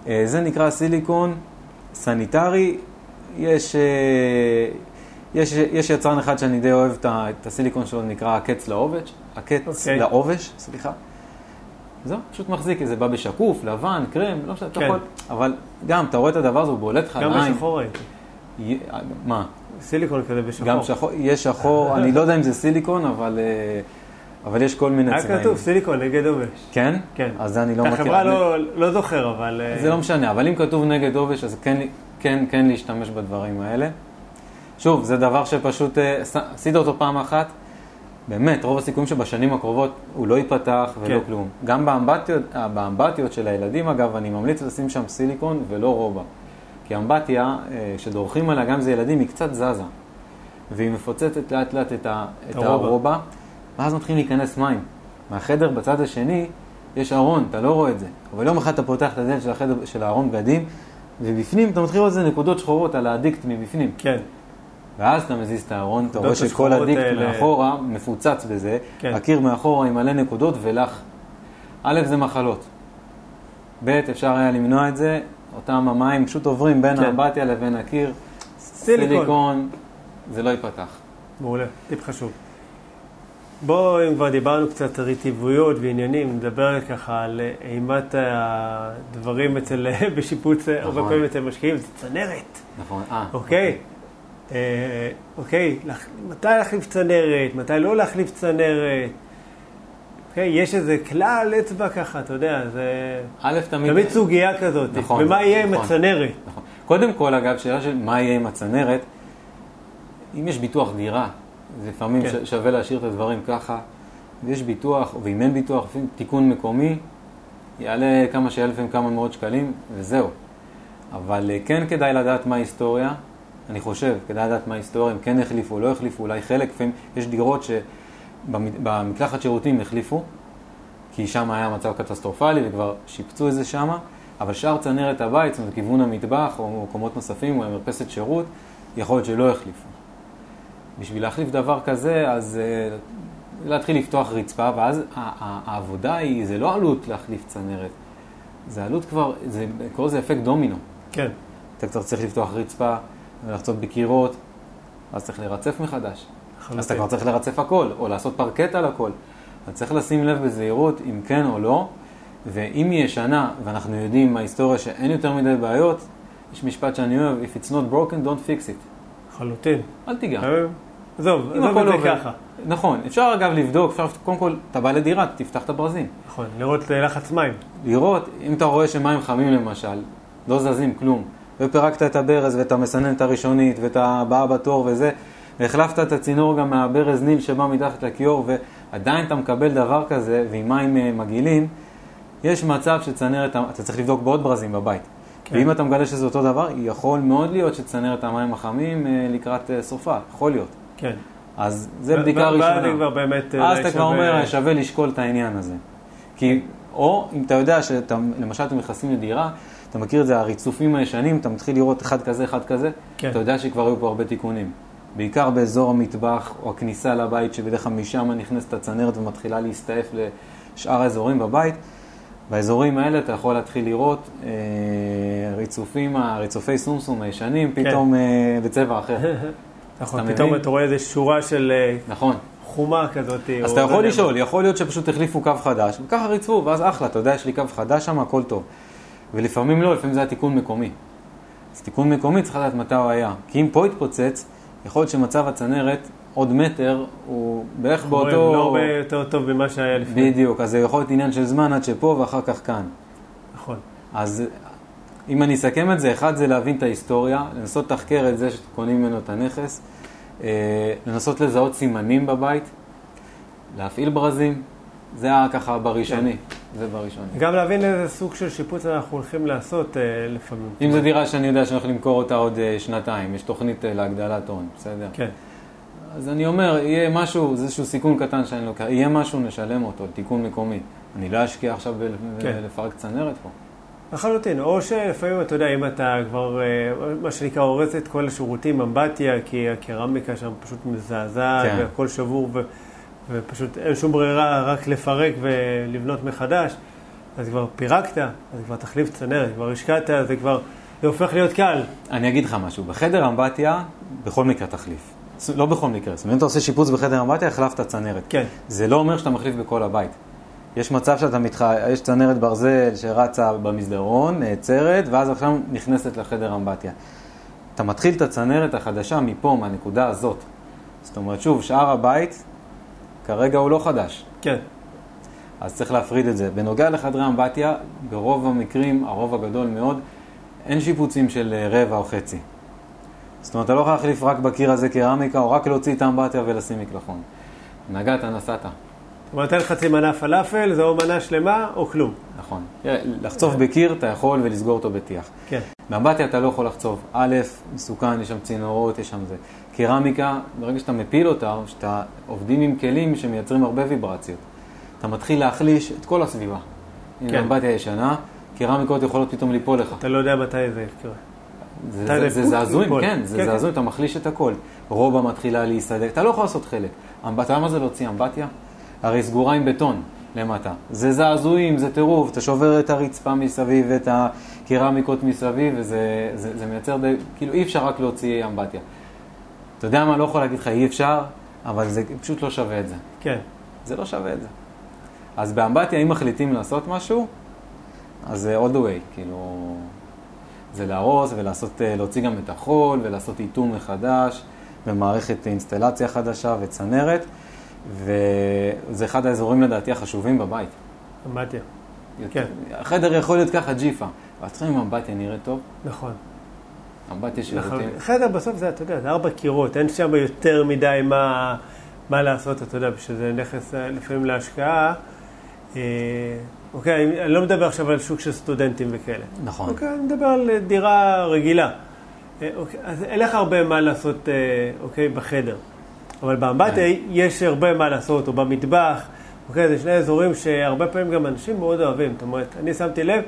אה, זה נקרא סיליקון סניטרי. יש, אה, יש, יש יצרן אחד שאני די אוהב את את הסיליקון שלו, נקרא הקץ לעובש. הקץ אוקיי. לעובש, סליחה. זהו, פשוט מחזיק, זה בא בשקוף, לבן, קרם, לא משנה, אתה כן. יכול, אבל גם, אתה רואה את הדבר הזה, הוא בולט לך גם לעין. בשחור ראיתי. י- מה? סיליקון כזה בשחור. גם שחור, יש שחור, אני לא יודע אם זה סיליקון, אבל, אה, אבל יש כל מיני היה צבעים. כתוב סיליקון נגד עובש. כן? כן. אז זה אני לא מכיר. החברה לא, לא זוכר, אבל... אה, זה לא משנה, אבל אם כתוב נגד עובש, אז כן, כן, כן להשתמש בדברים האלה. שוב, זה דבר שפשוט אה, עש- עשית אותו פעם אחת, באמת, רוב הסיכויים שבשנים הקרובות הוא לא ייפתח ולא כן. כלום. גם באמבטיות, אה, באמבטיות של הילדים, אגב, אני ממליץ לשים שם סיליקון ולא רובה. כי אמבטיה, כשדורכים עליה, גם זה ילדים, היא קצת זזה. והיא מפוצצת לאט לאט את, ה, את הרובע. הרובע, ואז מתחילים להיכנס מים. מהחדר בצד השני יש ארון, אתה לא רואה את זה. אבל יום אחד אתה פותח את הדלת של החדר, של הארון בגדים, ובפנים אתה מתחיל לראות איזה נקודות שחורות על האדיקט מבפנים. כן, ואז אתה מזיז את הארון, אתה רואה שכל השחורות הדיקט האלה- מאחורה מפוצץ בזה, כן. הקיר מאחורה עם מלא נקודות ולח. א', זה מחלות. ב', אפשר היה למנוע את זה, אותם המים פשוט עוברים בין כן. האמבטיה לבין הקיר. סיליקון. סיליקון, זה לא ייפתח. מעולה, טיפ חשוב. בואו, אם כבר דיברנו קצת על רטיבויות ועניינים, נדבר ככה על אימת הדברים אצל, בשיפוץ, הרבה נכון. פעמים אצל משקיעים, זה צנרת, נכון, אה. אוקיי? אה, אוקיי, להח- מתי להחליף צנרת, מתי לא להחליף צנרת. אוקיי, יש איזה כלל אצבע ככה, אתה יודע, זה א', תמיד... תמיד סוגיה כזאת. נכון, ומה יהיה עם נכון. הצנרת? נכון. קודם כל, אגב, שאלה של מה יהיה עם הצנרת, אם יש ביטוח דירה, לפעמים כן. שווה להשאיר את הדברים ככה, ויש ביטוח, ואם אין ביטוח, תיקון מקומי, יעלה כמה לפעמים כמה מאות שקלים, וזהו. אבל אה, כן כדאי לדעת מה ההיסטוריה, אני חושב, כדאי לדעת מה ההיסטוריה, אם כן החליפו, לא החליפו, אולי חלק, לפעמים יש דירות שבמקלחת שירותים החליפו, כי שם היה מצב קטסטרופלי וכבר שיפצו את זה שם, אבל שאר צנרת הבית, זאת אומרת, כיוון המטבח או מקומות נוספים או מרפסת שירות, יכול להיות שלא החליפו. בשביל להחליף דבר כזה, אז uh, להתחיל לפתוח רצפה, ואז העבודה היא, זה לא עלות להחליף צנרת, זה עלות כבר, זה, קוראים לזה אפקט דומינו. כן, אתה קצת צריך לפתוח רצפה, ולחצות בקירות, אז צריך לרצף מחדש. לחלוטין. אז אתה כבר צריך לרצף הכל, או לעשות פרקט על הכל. אז צריך לשים לב בזהירות אם כן או לא, ואם היא ישנה, ואנחנו יודעים מההיסטוריה שאין יותר מדי בעיות, יש משפט שאני אוהב, If it's not broken, don't fix it. לחלוטין. אל תיגע. עזוב, אם עזוב הכל את זה עובד. ככה. נכון, אפשר אגב לבדוק, אפשר, קודם כל, אתה בא לדירה, תפתח את הברזים. נכון, לראות אה, לחץ מים. לראות, אם אתה רואה שמים חמים למשל, לא זזים כלום, ופירקת את הברז ואת המסננת הראשונית ואת הבאה בתור וזה, והחלפת את הצינור גם מהברז ניל שבא מתחת לכיור, ועדיין אתה מקבל דבר כזה, ועם מים אה, מגעילים, יש מצב שצנרת, אתה צריך לבדוק בעוד ברזים בבית. כן. ואם אתה מגלה שזה אותו דבר, יכול מאוד להיות שצנרת המים החמים אה, לקראת סופה, יכול להיות. כן. אז זה בדיקה ראשונה. אני כבר באמת... אז אולי אתה כבר אומר, שווה לשקול את העניין הזה. כי, או אם אתה יודע שאתה, למשל אתם נכנסים לדירה, אתה מכיר את זה, הריצופים הישנים, אתה מתחיל לראות אחד כזה, אחד כזה, כן. אתה יודע שכבר היו פה הרבה תיקונים. בעיקר באזור המטבח או הכניסה לבית, שבדרך כלל משם נכנסת הצנרת ומתחילה להסתעף לשאר האזורים בבית. באזורים האלה אתה יכול להתחיל לראות אה, ריצופים, הריצופי סומסום הישנים, כן. פתאום אה, בצבע אחר. נכון, אתה פתאום מבין? אתה רואה איזו שורה של אה, נכון. חומה כזאת. אז אתה לא יכול יודע לשאול, יכול להיות שפשוט החליפו קו חדש, וככה ריצפו, ואז אחלה, אתה יודע, יש לי קו חדש שם, הכל טוב. ולפעמים לא, לפעמים זה היה תיקון מקומי. אז תיקון מקומי צריך לדעת מתי הוא היה. כי אם פה התפוצץ, יכול להיות שמצב הצנרת עוד מטר הוא בערך באותו... לא הרבה יותר טוב ממה שהיה לפני. בדיוק, אז זה יכול להיות עניין של זמן עד שפה ואחר כך כאן. נכון. אז אם אני אסכם את זה, אחד זה להבין את ההיסטוריה, לנסות לתחקר את זה שקונים ממנו את הנכס, אה, לנסות לזהות סימנים בבית, להפעיל ברזים, זה היה ככה בראשוני, זה בראשוני. גם להבין איזה סוג של שיפוץ אנחנו הולכים לעשות אה, לפעמים. אם זו דירה שאני יודע שאני הולך למכור אותה עוד אה, שנתיים, יש תוכנית להגדלת הון, בסדר? כן. אז אני אומר, יהיה משהו, זה איזשהו סיכון קטן שאני לוקח, יהיה משהו, נשלם אותו, תיקון מקומי. אני לא אשקיע עכשיו כן. בלפרק צנרת פה. לחלוטין, או שלפעמים, אתה יודע, אם אתה כבר, אה, מה שנקרא, הורס את כל השירותים, אמבטיה, כי הקרמיקה שם פשוט מזעזעת, כן. והכל שבור, ו, ופשוט אין שום ברירה, רק לפרק ולבנות מחדש, אז כבר פירקת, אז כבר תחליף צנרת, כבר השקעת, זה כבר, זה הופך להיות קל. אני אגיד לך משהו, בחדר אמבטיה, בכל מקרה תחליף. לא בכל מקרה, זאת אומרת, אם אתה עושה שיפוץ בחדר אמבטיה, החלפת צנרת. כן, זה לא אומר שאתה מחליף בכל הבית. יש מצב שאתה מתח... יש צנרת ברזל שרצה במסדרון, נעצרת, ואז עכשיו נכנסת לחדר אמבטיה. אתה מתחיל את הצנרת החדשה מפה, מהנקודה הזאת. זאת אומרת, שוב, שאר הבית, כרגע הוא לא חדש. כן, אז צריך להפריד את זה. בנוגע לחדרי אמבטיה, ברוב המקרים, הרוב הגדול מאוד, אין שיפוצים של אה, רבע או חצי. זאת אומרת, אתה לא יכול להחליף רק בקיר הזה קרמיקה, או רק להוציא את האמבטיה ולשים מקלחון. נגעת, נסעת. אומרת, אין חצי מנה פלאפל, זה או מנה שלמה או כלום. נכון. לחצוב בקיר אתה יכול ולסגור אותו בטיח. כן, באמבטיה אתה לא יכול לחצוב. א', מסוכן, יש שם צינורות, יש שם זה. קרמיקה, ברגע שאתה מפיל אותה, או שאתה עובדים עם כלים שמייצרים הרבה ויברציות, אתה מתחיל להחליש את כל הסביבה. כן. האמבטיה ישנה, קרמיקות יכולות פתאום ליפול לך. אתה לא יודע מתי זה יקרה. זה, זעזועים. כן, זה כן, זעזועים, אתה מחליש את הכל. רובה מתחילה להיסדק, אתה לא יכול לעשות חלק. אתה יודע מה זה להוציא אמבטיה? הרי סגורה עם בטון למטה. זה זעזועים, זה טירוף, אתה שובר את הרצפה מסביב, את הקרמיקות מסביב, וזה זה, זה מייצר די, כאילו אי אפשר רק להוציא אמבטיה. אתה יודע מה, לא יכול להגיד לך אי אפשר, אבל זה פשוט לא שווה את זה. כן, זה לא שווה את זה. אז באמבטיה, אם מחליטים לעשות משהו, אז זה all the way, כאילו... זה להרוס ולעשות, אה, להוציא גם את החול ולעשות איתום מחדש ומערכת אינסטלציה חדשה וצנרת, וזה אחד האזורים לדעתי החשובים בבית. אמבטיה. כן. החדר יכול להיות ככה ג'יפה, אבל צריכים עם אמבטיה נראה טוב, נכון. אמבטיה שירותים. חדר בסוף זה, אתה יודע, זה ארבע קירות, אין שם יותר מדי מה, מה לעשות, אתה יודע, בשביל זה נכס אה, לפעמים להשקעה. אה, אוקיי, אני- לא מדבר עכשיו על שוק של סטודנטים וכאלה. נכון. אוקיי, אני מדבר על אה, דירה רגילה. אה, אוקיי, אז אין לך הרבה מה לעשות, אוקיי, בחדר. אבל באמבטיה כן. יש הרבה מה לעשות, או במטבח. אוקיי, זה שני אזורים שהרבה פעמים גם אנשים מאוד אוהבים. זאת אומרת, אני שמתי לב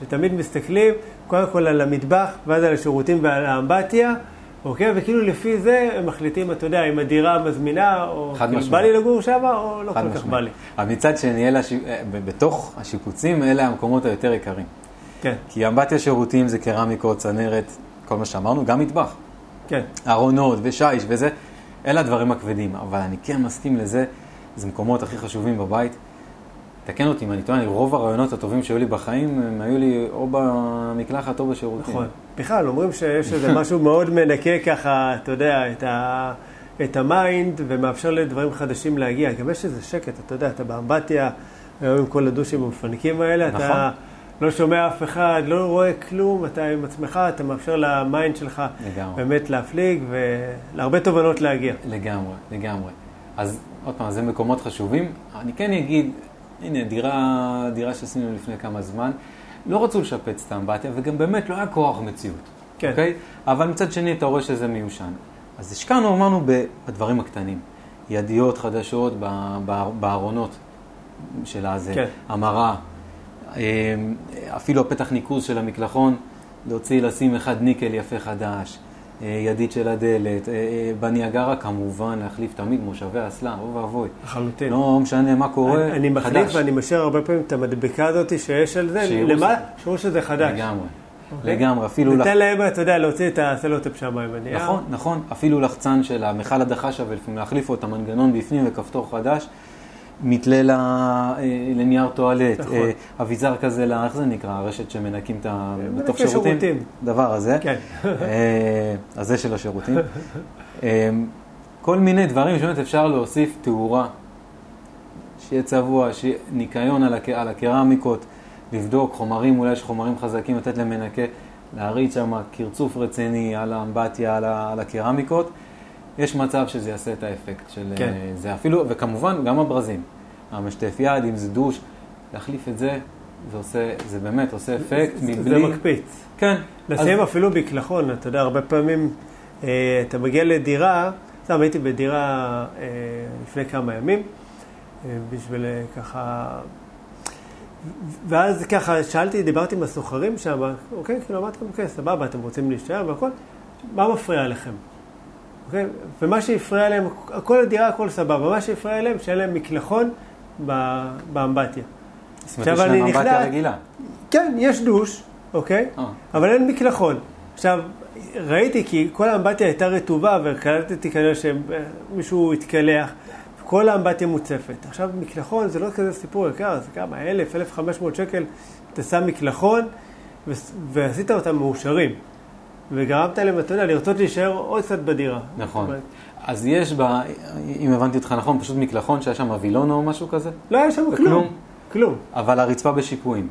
שתמיד מסתכלים קודם כל על המטבח, ואז על השירותים ועל האמבטיה, אוקיי? וכאילו לפי זה הם מחליטים, אתה יודע, אם הדירה מזמינה, או חד כאילו, בא. לי לגור שם, או לא כל כך. בא לי. אבל מצד שני, אלה. אה, בתוך השיפוצים, אלה המקומות היותר יקרים. כן, כי אמבטיה שירותים זה קרמיקות, צנרת, כל מה שאמרנו, גם מטבח. כן. ארונות ושיש וזה, אלה הדברים הכבדים. אבל אני כן מסכים לזה, זה מקומות הכי חשובים בבית. תקן אותי אם אני טועה, רוב הרעיונות הטובים שהיו לי בחיים, הם היו לי או במקלחת או בשירותים. נכון. בכלל, אומרים שיש איזה משהו מאוד מנקה ככה, אתה יודע, את, ה, את ה mind, ומאפשר לדברים חדשים להגיע. גם יש איזה שקט, אתה יודע, אתה באמבטיה, היום עם כל הדושים המפנקים האלה, נכון. אתה לא שומע אף אחד, לא רואה כלום, אתה עם עצמך, אתה מאפשר ל mind שלך לגמרי. באמת להפליג, ולהרבה תובנות להגיע. לגמרי, לגמרי. אז עוד פעם, זה מקומות חשובים. אני כן אגיד, הנה, דירה, דירה שעשינו לפני כמה זמן, לא רצו לשפץ את האמבטיה, וגם באמת לא היה כוח מציאות. כן. אוקיי? אבל מצד שני, אתה רואה שזה מיושן. אז השקענו, אמרנו, בדברים הקטנים. ידיות חדשות בארונות של הזה, כן. המרה, אפילו הפתח ניקוז של המקלחון, להוציא, לשים אחד ניקל יפה חדש, אה, ידית של הדלת, אה, אה, בניאגרה כמובן להחליף תמיד מושבי אסלה, אוי ואבוי. לחלוטין. לא משנה מה קורה, אני מחליף חדש. ואני משאיר הרבה פעמים את המדבקה הזאת שיש על זה, ש- שיראו שזה חדש. לגמרי, אוקיי? לגמרי, אפילו... ניתן להם, אתה יודע, להוציא את הסלוטפ שם הנייר. נכון, נכון, אפילו לחצן של המכל הדחה שווה לפעמים להחליף לו את המנגנון בפנים וכפתור חדש, מתלה ל- אה, לנייר טואלט, נכון. אה, אביזר כזה, ל- איך זה נקרא, הרשת שמנקים את ה... מנקה בתוך שירותים? שירותים. דבר הזה. כן. אה, הזה של השירותים. אה, כל מיני דברים שבאמת אפשר להוסיף תאורה, שיהיה צבוע, שיהיה ניקיון על, הק... על הקרמיקות, לבדוק חומרים, אולי יש חומרים חזקים, לתת להם מנקה, להריץ שם קרצוף רציני על האמבטיה, על, ה... על הקרמיקות. יש מצב שזה יעשה את האפקט של כן. אה, זה אפילו, וכמובן גם הברזים. המשטף יד, אם זה דוש, להחליף את זה, זה עושה, זה באמת עושה אפקט זה- מבלי... זה מקפיץ. כן. לשים אז- אפילו מקלחון, אתה יודע, הרבה פעמים אה, אתה מגיע לדירה, סתם הייתי בדירה אה, לפני כמה ימים, אה, בשביל אה, ככה... ואז ככה שאלתי, דיברתי עם הסוחרים שם, אוקיי, כאילו אמרתי להם, אוקיי, סבבה, אתם רוצים להישאר והכל, מה מפריע לכם? אוקיי? ומה שהפריע להם, כל הדירה הכל סבבה, מה שהפריע להם, שאין להם מקלחון באמבטיה. זאת אומרת, יש להם אמבטיה רגילה. כן, יש דוש, אוקיי? אה. אבל אין מקלחון. עכשיו, ראיתי כי כל האמבטיה הייתה רטובה וקלטתי כנראה שמישהו התקלח, כל האמבטיה מוצפת. עכשיו, מקלחון זה לא כזה סיפור יקר, זה כמה, אלף, אלף חמש מאות שקל, אתה שם מקלחון ו- ועשית אותם מאושרים. וגרמת להם, אתה יודע, לרצות להישאר עוד קצת בדירה. נכון. אז יש ב... אם הבנתי אותך נכון, פשוט מקלחון שהיה שם וילון או משהו כזה, לא היה שם? כלום. כלום. אבל הרצפה בשיפועים.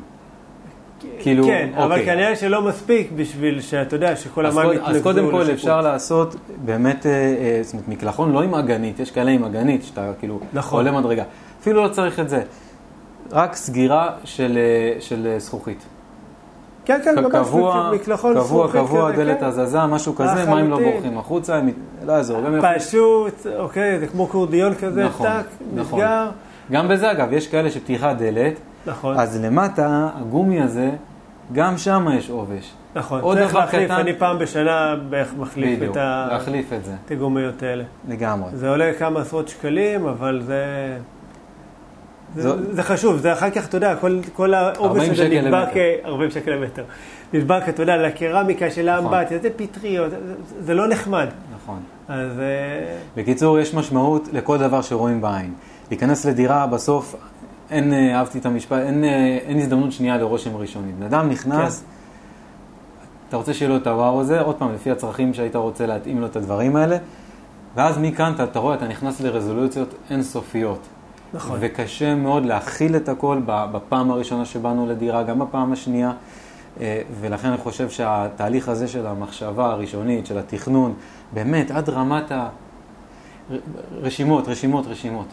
כאילו, כן, אבל אוקיי. כנראה שלא מספיק בשביל שאתה יודע, שכל המים קוד, יתנקזו אז קודם כל לשיפוץ. אפשר לעשות באמת, אה, אה, זאת אומרת, מקלחון לא עם אגנית, יש כאלה עם אגנית, שאתה כאילו נכון. עולה מדרגה. אפילו לא צריך את זה. רק סגירה של, אה, של אה, זכוכית. כן, כן, ממש קבוע, מקלחון קבוע, זכוכית קבוע, כזה, דלת כן. הזזה, משהו כזה, מים לא. בורחים החוצה, הם, לא יעזור. פשוט, אוקיי, זה כמו קורדיון כזה, נכון, טאק, נכון. נסגר. גם בזה אגב, יש כאלה שפתיחת דלת, נכון, אז למטה, הגומי הזה, גם שם יש עובש. נכון. עוד צריך להחליף, קטן- אני פעם בשנה בערך מחליף בדיוק, את ה- להחליף את זה, את הגומיות האלה. לגמרי. זה עולה כמה עשרות שקלים, אבל זה... זה, זה חשוב, זה אחר כך, אתה יודע, כל, כל 40 הזה נדבק, למטר. אה, 40 שקל למטר, נדבק, אתה יודע, לקרמיקה של נכון. האמבטיה, זה פטריות, זה, זה- זה לא נחמד. נכון. אז אה, בקיצור, יש משמעות לכל דבר שרואים בעין. להיכנס לדירה, בסוף, אין, אה, אהבתי את המשפט, אין, אה, אין הזדמנות שנייה לרושם ראשוני. בן אדם נכנס, כן. אתה רוצה שיהיה לו את הוואו הזה, עוד פעם, לפי הצרכים שהיית רוצה להתאים לו את הדברים האלה, ואז מכאן אתה, אתה רואה, אתה נכנס לרזולוציות אינסופיות. נכון. וקשה מאוד להכיל את הכל בפעם הראשונה שבאנו לדירה, גם בפעם השנייה. אה, ולכן אני חושב שהתהליך הזה של המחשבה הראשונית, של התכנון, באמת עד רמת ה... רשימות, רשימות, רשימות.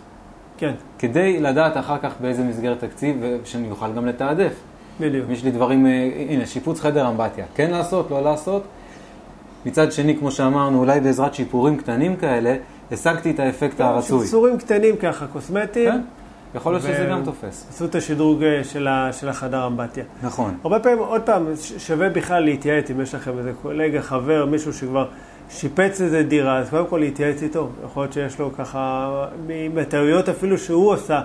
כן, כדי לדעת אחר כך באיזה מסגרת תקציב, ושאני אוכל גם לתעדף. בדיוק. יש לי דברים, אה, הנה, שיפוץ חדר אמבטיה, כן לעשות, לא לעשות. מצד שני, כמו שאמרנו, אולי בעזרת שיפורים קטנים כאלה, השגתי את האפקט הרצוי. שצורים קטנים ככה, קוסמטיים, כן? יכול להיות שזה גם תופס. עשו את השדרוג אה, של ה- של החדר אמבטיה. נכון. הרבה פעמים, עוד פעם, שווה בכלל להתייעץ אם יש לכם איזה קולגה, חבר, מישהו שכבר שיפץ איזה דירה, אז קודם כל להתייעץ איתו. יכול להיות שיש לו ככה, מ- מהטעויות אפילו שהוא עשה,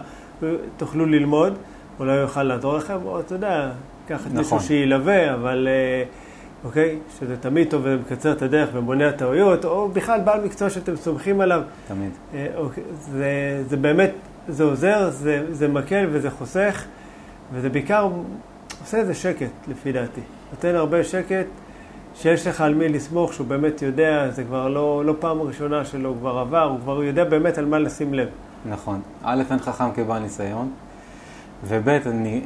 תוכלו ללמוד, אולי הוא יוכל לעזור לכם, או אתה יודע, לקחת נכון. מישהו שילווה, אבל אה, אוקיי? שזה תמיד טוב ומקצר את הדרך ומונע טעויות, או בכלל בעל מקצוע שאתם סומכים עליו. תמיד. אה, אוקיי, זה, זה באמת, זה עוזר, זה, זה מקל וזה חוסך, וזה בעיקר עושה איזה שקט, לפי דעתי. נותן הרבה שקט, שיש לך על מי לסמוך, שהוא באמת יודע, זה כבר לא, לא פעם ראשונה שלו, הוא כבר עבר, הוא כבר יודע באמת על מה לשים לב. נכון. א', אין חכם כבעל ניסיון, וב', אני,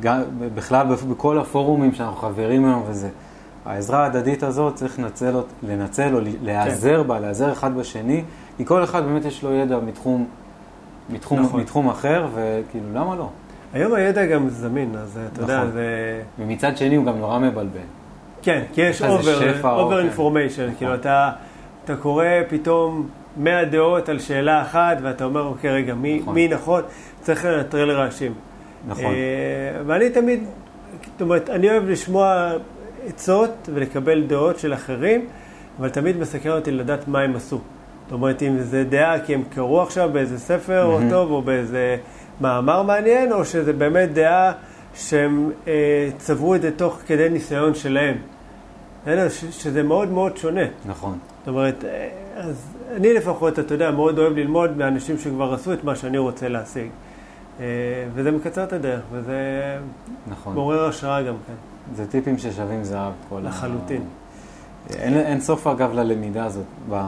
גם, בכלל בכל הפורומים שאנחנו חברים היום וזה, העזרה ההדדית הזאת צריך לנצל, לנצל או להיעזר כן. בה, להיעזר אחד בשני, כי כל אחד באמת יש לו ידע מתחום, מתחום, נכון. מתחום אחר, וכאילו, למה לא? היום הידע גם זמין, אז אתה נכון. יודע, זה... ומצד שני הוא גם נורא מבלבל. כן, כי יש over information, כאילו אתה, אתה קורא פתאום 100 דעות על שאלה אחת, ואתה אומר, אוקיי, רגע, מי נכון, מי נכון? צריך לנטרל רעשים. נכון. אה, ואני תמיד, זאת אומרת, אני אוהב לשמוע עצות ולקבל דעות של אחרים, אבל תמיד מסקר אותי לדעת מה הם עשו. זאת אומרת, אם זה דעה כי הם קראו עכשיו באיזה ספר mm-hmm. או טוב, או באיזה מאמר מעניין, או שזה באמת דעה שהם אה, צברו את זה תוך כדי ניסיון שלהם. שזה מאוד מאוד שונה. נכון. זאת אומרת, אה, אז אני לפחות, אתה יודע, מאוד אוהב ללמוד מאנשים שכבר עשו את מה שאני רוצה להשיג. אה, וזה מקצר את הדרך, וזה נכון. מעורר השראה גם כן. זה טיפים ששווים זהב. כל לחלוטין. ה... אין, אין סוף אגב ללמידה הזאת, ב...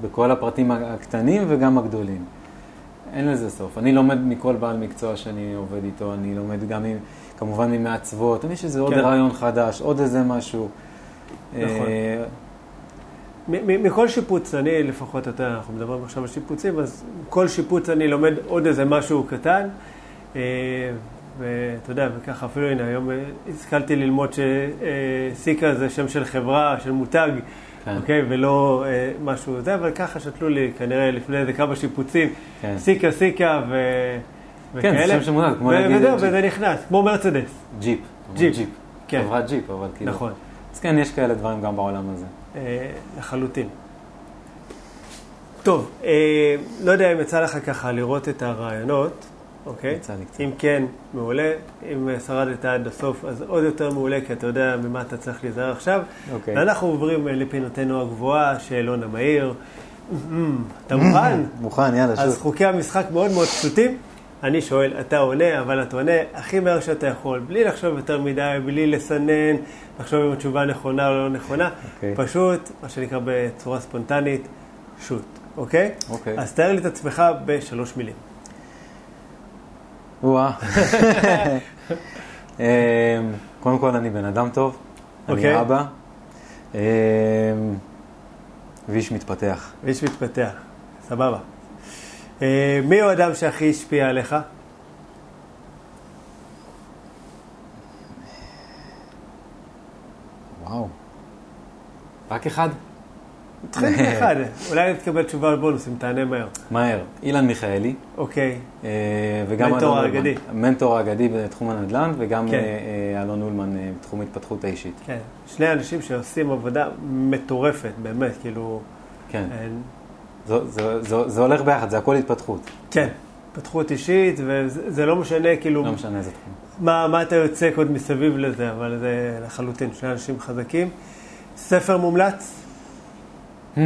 בכל הפרטים הקטנים וגם הגדולים. אין לזה סוף. אני לומד מכל בעל מקצוע שאני עובד איתו, אני לומד גם עם, כמובן ממעצבות, תמיד יש איזה כן. עוד רעיון חדש, עוד איזה משהו. נכון. אה, מכל שיפוץ, אני לפחות, אתה, אנחנו מדברים עכשיו על שיפוצים, אז כל שיפוץ אני לומד עוד איזה משהו קטן. אה, ואתה יודע, וככה אפילו, הנה, היום אה, השכלתי ללמוד שסיקה זה שם של חברה, של מותג, כן. אוקיי, ולא אה, משהו זה, אבל ככה שתלו לי כנראה לפני איזה כמה שיפוצים, כן. סיקה, סיקה ו... כן, זה שם של מותג, כמו להגיד וזהו, וזה נכנס, כמו מרצדס. ג'יפ. ג'יפ. ג'יפ. כן. חברת ג'יפ, אבל כאילו... נכון. אז כן, יש כאלה דברים גם בעולם הזה. אה, לחלוטין. טוב, אה, לא יודע אם יצא לך ככה לראות את הרעיונות, אוקיי? אם כן, מעולה. אם שרדת עד הסוף, אז עוד יותר מעולה, כי אתה יודע ממה אתה צריך להיזהר עכשיו. אוקיי. ואנחנו עוברים לפינותינו הגבוהה, שאלון המהיר. אתה מוכן? מוכן, יאללה, שוב. אז חוקי המשחק מאוד מאוד פשוטים. אני שואל, אתה עונה, אבל אתה עונה הכי מהר שאתה יכול, בלי לחשוב יותר מדי, בלי לסנן, לחשוב אם התשובה נכונה או לא נכונה. Okay. אוקיי. פשוט, מה שנקרא בצורה ספונטנית, שוט, אוקיי? אוקיי. אז תאר לי את עצמך בשלוש מילים. וואה. אמ, קודם כל, אני בן אדם טוב, אני אוקיי. אבא, אמ, ואיש מתפתח. ואיש מתפתח, סבבה. אה, מי הוא האדם שהכי השפיע עליך? וואו. רק אחד? תתחיל מאחד, אולי תקבל תשובה על בונוס אם תענה מהר. מהר. אילן מיכאלי. אוקיי. אה, וגם מנטור האגדי. מנטור האגדי בתחום הנדל"ן, וגם כן. אה, אלון אולמן בתחום התפתחות האישית. כן. שני אנשים שעושים עבודה מטורפת, באמת, כאילו... כן. זה הולך ביחד, זה הכל התפתחות. כן, התפתחות אישית, וזה לא משנה כאילו... לא משנה איזה תחום. מה, מה אתה יוצק עוד מסביב לזה, אבל זה לחלוטין, שני אנשים חזקים. ספר מומלץ? אה,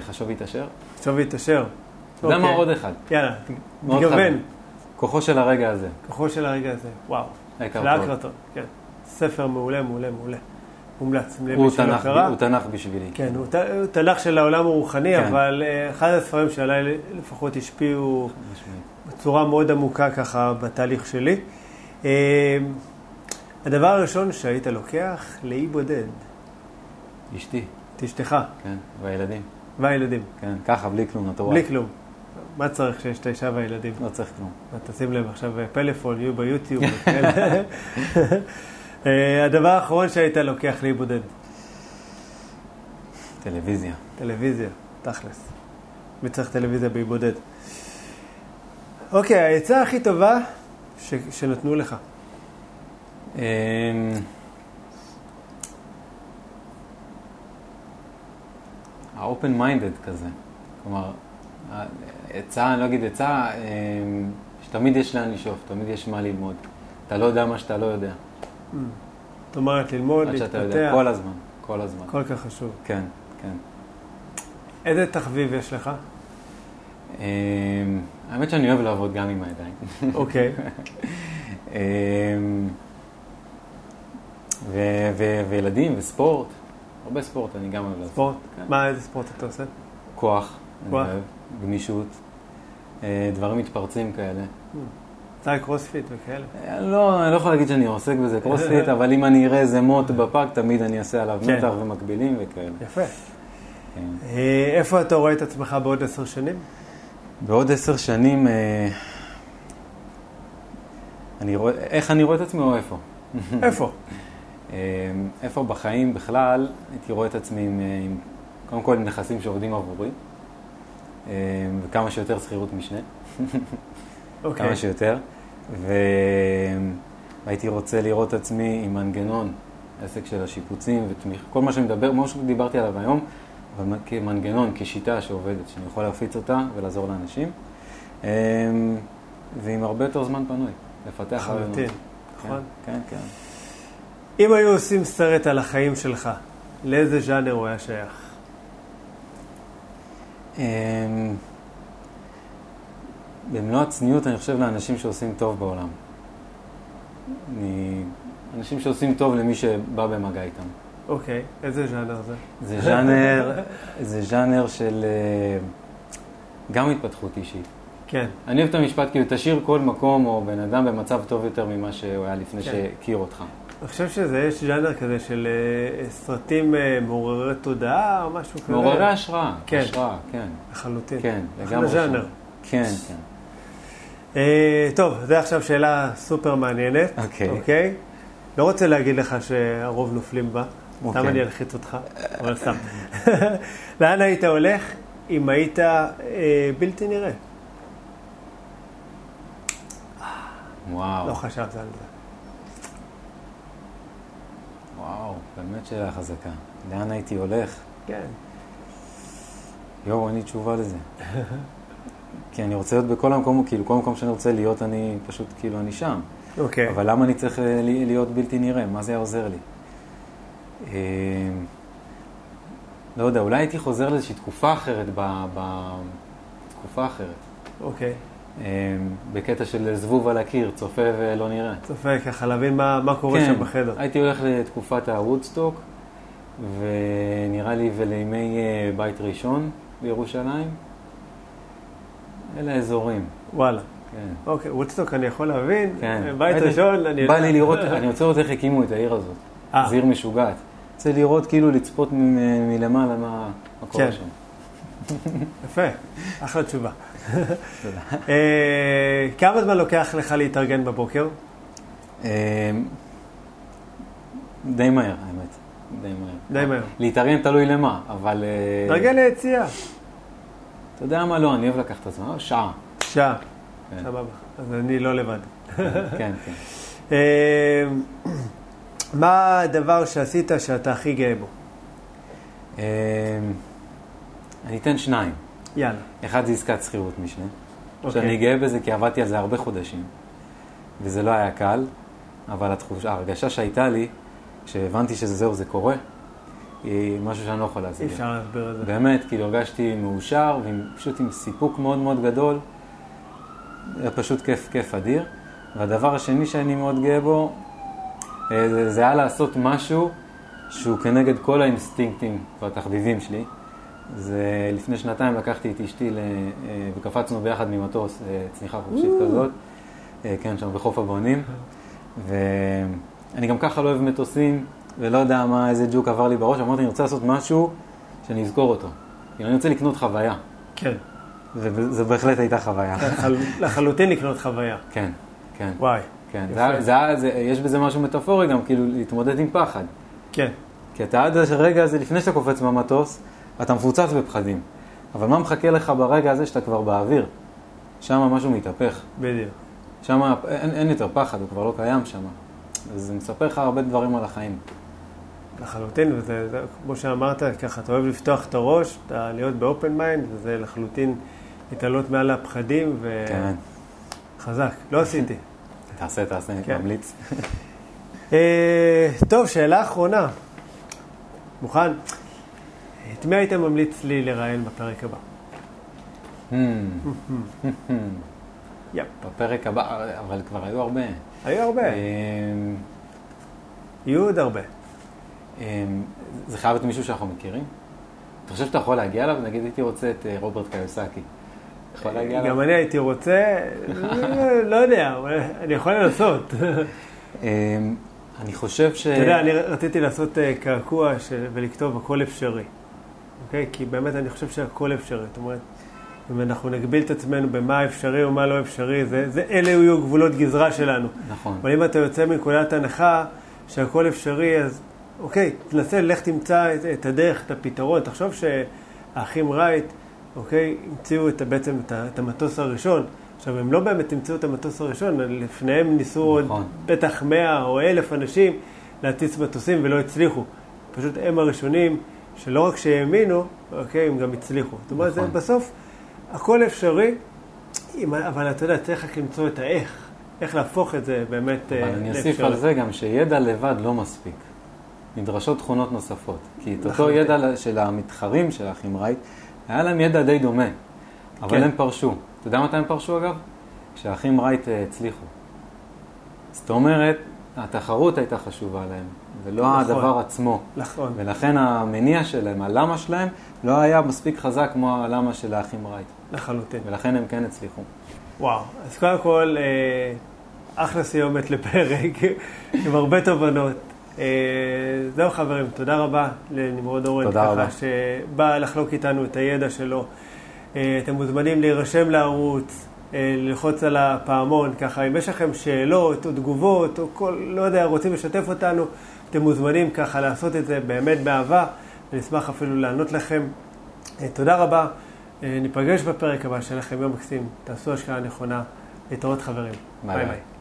חשוב להתעשר? חשוב להתעשר. אתה יודע מה אוקיי. עוד אחד? יאללה, תגוון. כוחו של הרגע הזה. כוחו של הרגע הזה, וואו. להקרתות. כן. ספר מעולה, מעולה, מעולה. מומלץ. הוא תנ"ך, הוא תנ"ך בשבילי. כן, הוא, תנ"ך של העולם הרוחני, כן. אבל uh, אחד הספרים שעליי לפחות השפיעו בצורה מאוד עמוקה ככה בתהליך שלי. Uh, הדבר הראשון שהיית לוקח, לאי בודד. אשתי. את אשתך. כן, והילדים. והילדים. כן, ככה, בלי כלום, אתה רואה. בלי כלום. מה צריך כשיש את האישה והילדים? לא צריך כלום. תשים לב עכשיו פלאפון, יהיו ביוטיוב. אה, הדבר האחרון שהיית לוקח להיבודד? טלוויזיה. טלוויזיה, תכלס. מי צריך טלוויזיה בהיבודד? אוקיי, העצה הכי טובה ש... שנתנו לך. ה-open minded כזה. כלומר, עצה, אני לא אגיד עצה, אמ, שתמיד יש לאן לשאוף, תמיד יש מה ללמוד. אתה לא יודע מה שאתה לא יודע. זאת אומרת, ללמוד, עד שאתה יודע, להתפתח, כל הזמן, כל הזמן. כל כך חשוב. כן, כן. איזה תחביב יש לך? אמ, האמת שאני אוהב לעבוד גם עם הידיים. אוקיי. אמ, וילדים וספורט, הרבה ספורט אני גם אוהב לעשות. ספורט? כן. מה, איזה ספורט אתה עושה? כוח, אני כוח. אוהב, גמישות, אה, דברים מתפרצים כאלה. אתה קרוספיט וכאלה? אה, לא, אני לא יכול להגיד שאני עוסק בזה קרוספיט, אבל אם אני אראה איזה מוט בפארק, תמיד אני אעשה עליו כן. מתח ומקבילים וכאלה. יפה. כן. אה, איפה אתה רואה את עצמך בעוד עשר שנים? בעוד עשר שנים, אני רואה, איך אני רואה את עצמי או איפה? איפה? אה, איפה בחיים בכלל, הייתי רואה את עצמי עם, אה, עם קודם כל עם נכסים שעובדים עבורי, אה, וכמה שיותר שכירות משנה, אוקיי. כמה שיותר, ו... והייתי רוצה לראות את עצמי עם מנגנון, עסק של השיפוצים ותמיך, כל מה שמדבר, מה שדיברתי עליו היום, אבל כמנגנון, כשיטה שעובדת, שאני יכול להפיץ אותה ולעזור לאנשים, ועם הרבה יותר זמן פנוי, לפתח רעיונות. לחלוטין, כן, נכון. כן, כן. אם היו עושים סרט על החיים שלך, לאיזה ז'אנר הוא היה שייך? אמ, במלוא הצניעות, אני חושב לאנשים שעושים טוב בעולם. אני... אנשים שעושים טוב למי שבא במגע איתם. אוקיי, איזה ז'אנר זה? זה ז'אנר, זה ז'אנר של אה, גם התפתחות אישית. כן, אני אוהב את המשפט, כאילו, תשאיר כל מקום או בן אדם במצב טוב יותר ממה שהוא היה לפני כן. שהכיר אותך. אני חושב שזה, יש ז'אנר כזה של אה, סרטים אה, מעוררי תודעה או משהו כזה. מעוררי השראה, כן. השראה, כן. לחלוטין. כן, אחלה לגמרי. ז'אנר. שם. כן, כן. אה, טוב, זו עכשיו שאלה סופר מעניינת. אוקיי. אוקיי? לא רוצה להגיד לך שהרוב נופלים בה. סתם אוקיי. אני אלחיץ אותך, אבל סתם. לאן היית הולך אם היית אה, בלתי נראה? וואו. לא חשבת על זה. וואו, באמת שאלה חזקה. לאן הייתי הולך? כן. יואו, אין לי תשובה לזה. כי אני רוצה להיות בכל המקום, כאילו, כל מקום שאני רוצה להיות, אני פשוט, כאילו, אני שם. אוקיי. אבל למה אני צריך אה, להיות בלתי נראה? מה זה היה עוזר לי? אה, לא יודע, אולי הייתי חוזר לאיזושהי תקופה אחרת, ב... ב... תקופה אחרת. אוקיי. אה, בקטע של זבוב על הקיר, צופה ולא נראה. צופה ככה להבין מה, מה קורה שם בחדר. הייתי הולך לתקופת הוודסטוק, ונראה לי ולימי אה, בית ראשון בירושלים. אלה האזורים, וואלה. כן. אוקיי, וודסטוק אני יכול להבין. כן. בית הייתי- ראשון, אני בא. לי לראות, אני רוצה לראות איך הקימו את העיר הזאת. אה. זו עיר משוגעת. רוצה לראות, כאילו, לצפות מ- מלמעלה מה מה קורה כן. שם. יפה, אחלה תשובה. אה, כמה זמן לוקח לך להתארגן בבוקר? אה, די מהר, האמת. די מהר. די מהר. להתארגן תלוי למה, אבל... אה, תארגן ליציאה. אתה יודע מה? לא, אני אוהב לקחת את הזמן. אה, שעה. שעה. כן. סבבה. אז אני לא לבד. כן, כן. מה הדבר שעשית שאתה הכי גאה בו? אני אתן שניים. יאללה. אחד זה עסקת שכירות משנה. אוקיי. שאני גאה בזה כי עבדתי על זה הרבה חודשים, וזה לא היה קל, אבל התחוש, ההרגשה שהייתה לי, כשהבנתי שזהו, זה קורה, היא משהו שאני לא יכול אי להסביר. אפשר להסביר את זה. באמת, כאילו הרגשתי מאושר, ופשוט עם סיפוק מאוד מאוד גדול. היה פשוט כיף, כיף אדיר. והדבר השני שאני מאוד גאה בו, אה, זה- זה היה לעשות משהו שהוא כנגד כל האינסטינקטים והתחביבים שלי. זה לפני שנתיים לקחתי את אשתי ל- אה, וקפצנו ביחד ממטוס, אה, צניחה חופשית כזאת, אה, כן, שם בחוף הבונים. ואני גם ככה לא אוהב מטוסים, ולא יודע מה, איזה ג'וק עבר לי בראש, אמרתי, אני רוצה לעשות משהו שאני אזכור אותו. כאילו, אני רוצה לקנות חוויה, כן. וזו בהחלט הייתה חוויה. לחל- לחלוטין לקנות חוויה. כן, כן, וואי. כן. זה, זה, זה, יש בזה משהו מטאפורי גם, כאילו, להתמודד עם פחד. כן. כי אתה עד הרגע הזה, לפני שאתה קופץ מהמטוס, אתה מפוצץ בפחדים. אבל מה מחכה לך ברגע הזה שאתה כבר באוויר? שם משהו מתהפך. בדיוק. שם אין, אין יותר פחד, הוא כבר לא קיים שם. אז זה מספר לך הרבה דברים על החיים. לחלוטין, וזה זה, כמו שאמרת, ככה, אתה אוהב לפתוח את הראש, אתה להיות ב open mind, וזה לחלוטין להתעלות מעל הפחדים, כן. וחזק. לא עשיתי. תעשה, תעשה, כן. ממליץ. אה, טוב, שאלה אחרונה. מוכן? את מי היית ממליץ לי לראיין בפרק הבא? Hmm. יפ. בפרק הבא, אבל כבר היו הרבה. היו הרבה, אמ, יהיו עוד הרבה. אמ, זה חייב להיות מישהו שאנחנו מכירים? אתה חושב שאתה יכול להגיע אליו? נגיד הייתי רוצה את אה, רוברט קיוסקי. יכול להגיע אליו? גם אני הייתי רוצה, לא- יודע, אני יכול לנסות. אמ, אני חושב ש... אתה יודע, אני רציתי לעשות אה, קעקוע ולכתוב הכל אפשרי. אוקיי? כי באמת אני חושב שהכל אפשרי. זאת אומרת, אם אנחנו נגביל את עצמנו במה אפשרי ומה לא אפשרי, זה, זה, אלה יהיו גבולות גזרה שלנו. נכון. אבל אם אתה יוצא מנקודת הנחה שהכל אפשרי, אז אוקיי, תנסה, לך תמצא את, את הדרך, את הפתרון. תחשוב שהאחים רייט, אוקיי, המציאו את, בעצם את, את המטוס הראשון. עכשיו, הם לא באמת המציאו את המטוס הראשון, לפניהם ניסו עוד נכון. בטח 100 או 1,000 אנשים להטיס מטוסים ולא הצליחו. פשוט הם הראשונים שלא רק שהאמינו, אוקיי, הם גם הצליחו. זאת אומרת, נכון. בסוף הכל אפשרי, אם- אבל אתה יודע, צריך רק למצוא את האיך, איך להפוך את זה באמת אה, אבל אני אוסיף לאפשרי. על זה גם שידע לבד לא מספיק. נדרשות תכונות נוספות. כי את אותו לחלוטין. ידע של המתחרים של רייט, היה להם ידע די דומה. אבל כן. הם פרשו. אתה יודע מתי הם פרשו אגב? כשהאחים רייט אה, הצליחו. זאת אומרת, התחרות הייתה חשובה להם, ולא נכון. הדבר עצמו. נכון. ולכן המניע שלהם, הלמה שלהם, לא היה מספיק חזק כמו הלמה של האחים רייט. לחלוטין. ולכן הם כן הצליחו. וואו, אז קודם כל, אה, אחלה סיומת לפרק, עם הרבה תובנות. אה, זהו חברים, תודה רבה לנמרוד אורן, תודה רבה. ככה שבא לחלוק איתנו את הידע שלו. אה, אתם מוזמנים להירשם לערוץ, ללחוץ על הפעמון, ככה אם יש לכם שאלות או תגובות או כל, לא יודע, רוצים לשתף אותנו, אתם מוזמנים ככה לעשות את זה באמת באהבה, ונשמח אפילו לענות לכם. אה, תודה רבה, אה, ניפגש בפרק הבא, שיהיה לכם יום מקסים, תעשו השקעה נכונה, להתראות חברים. ביי ביי. ביי.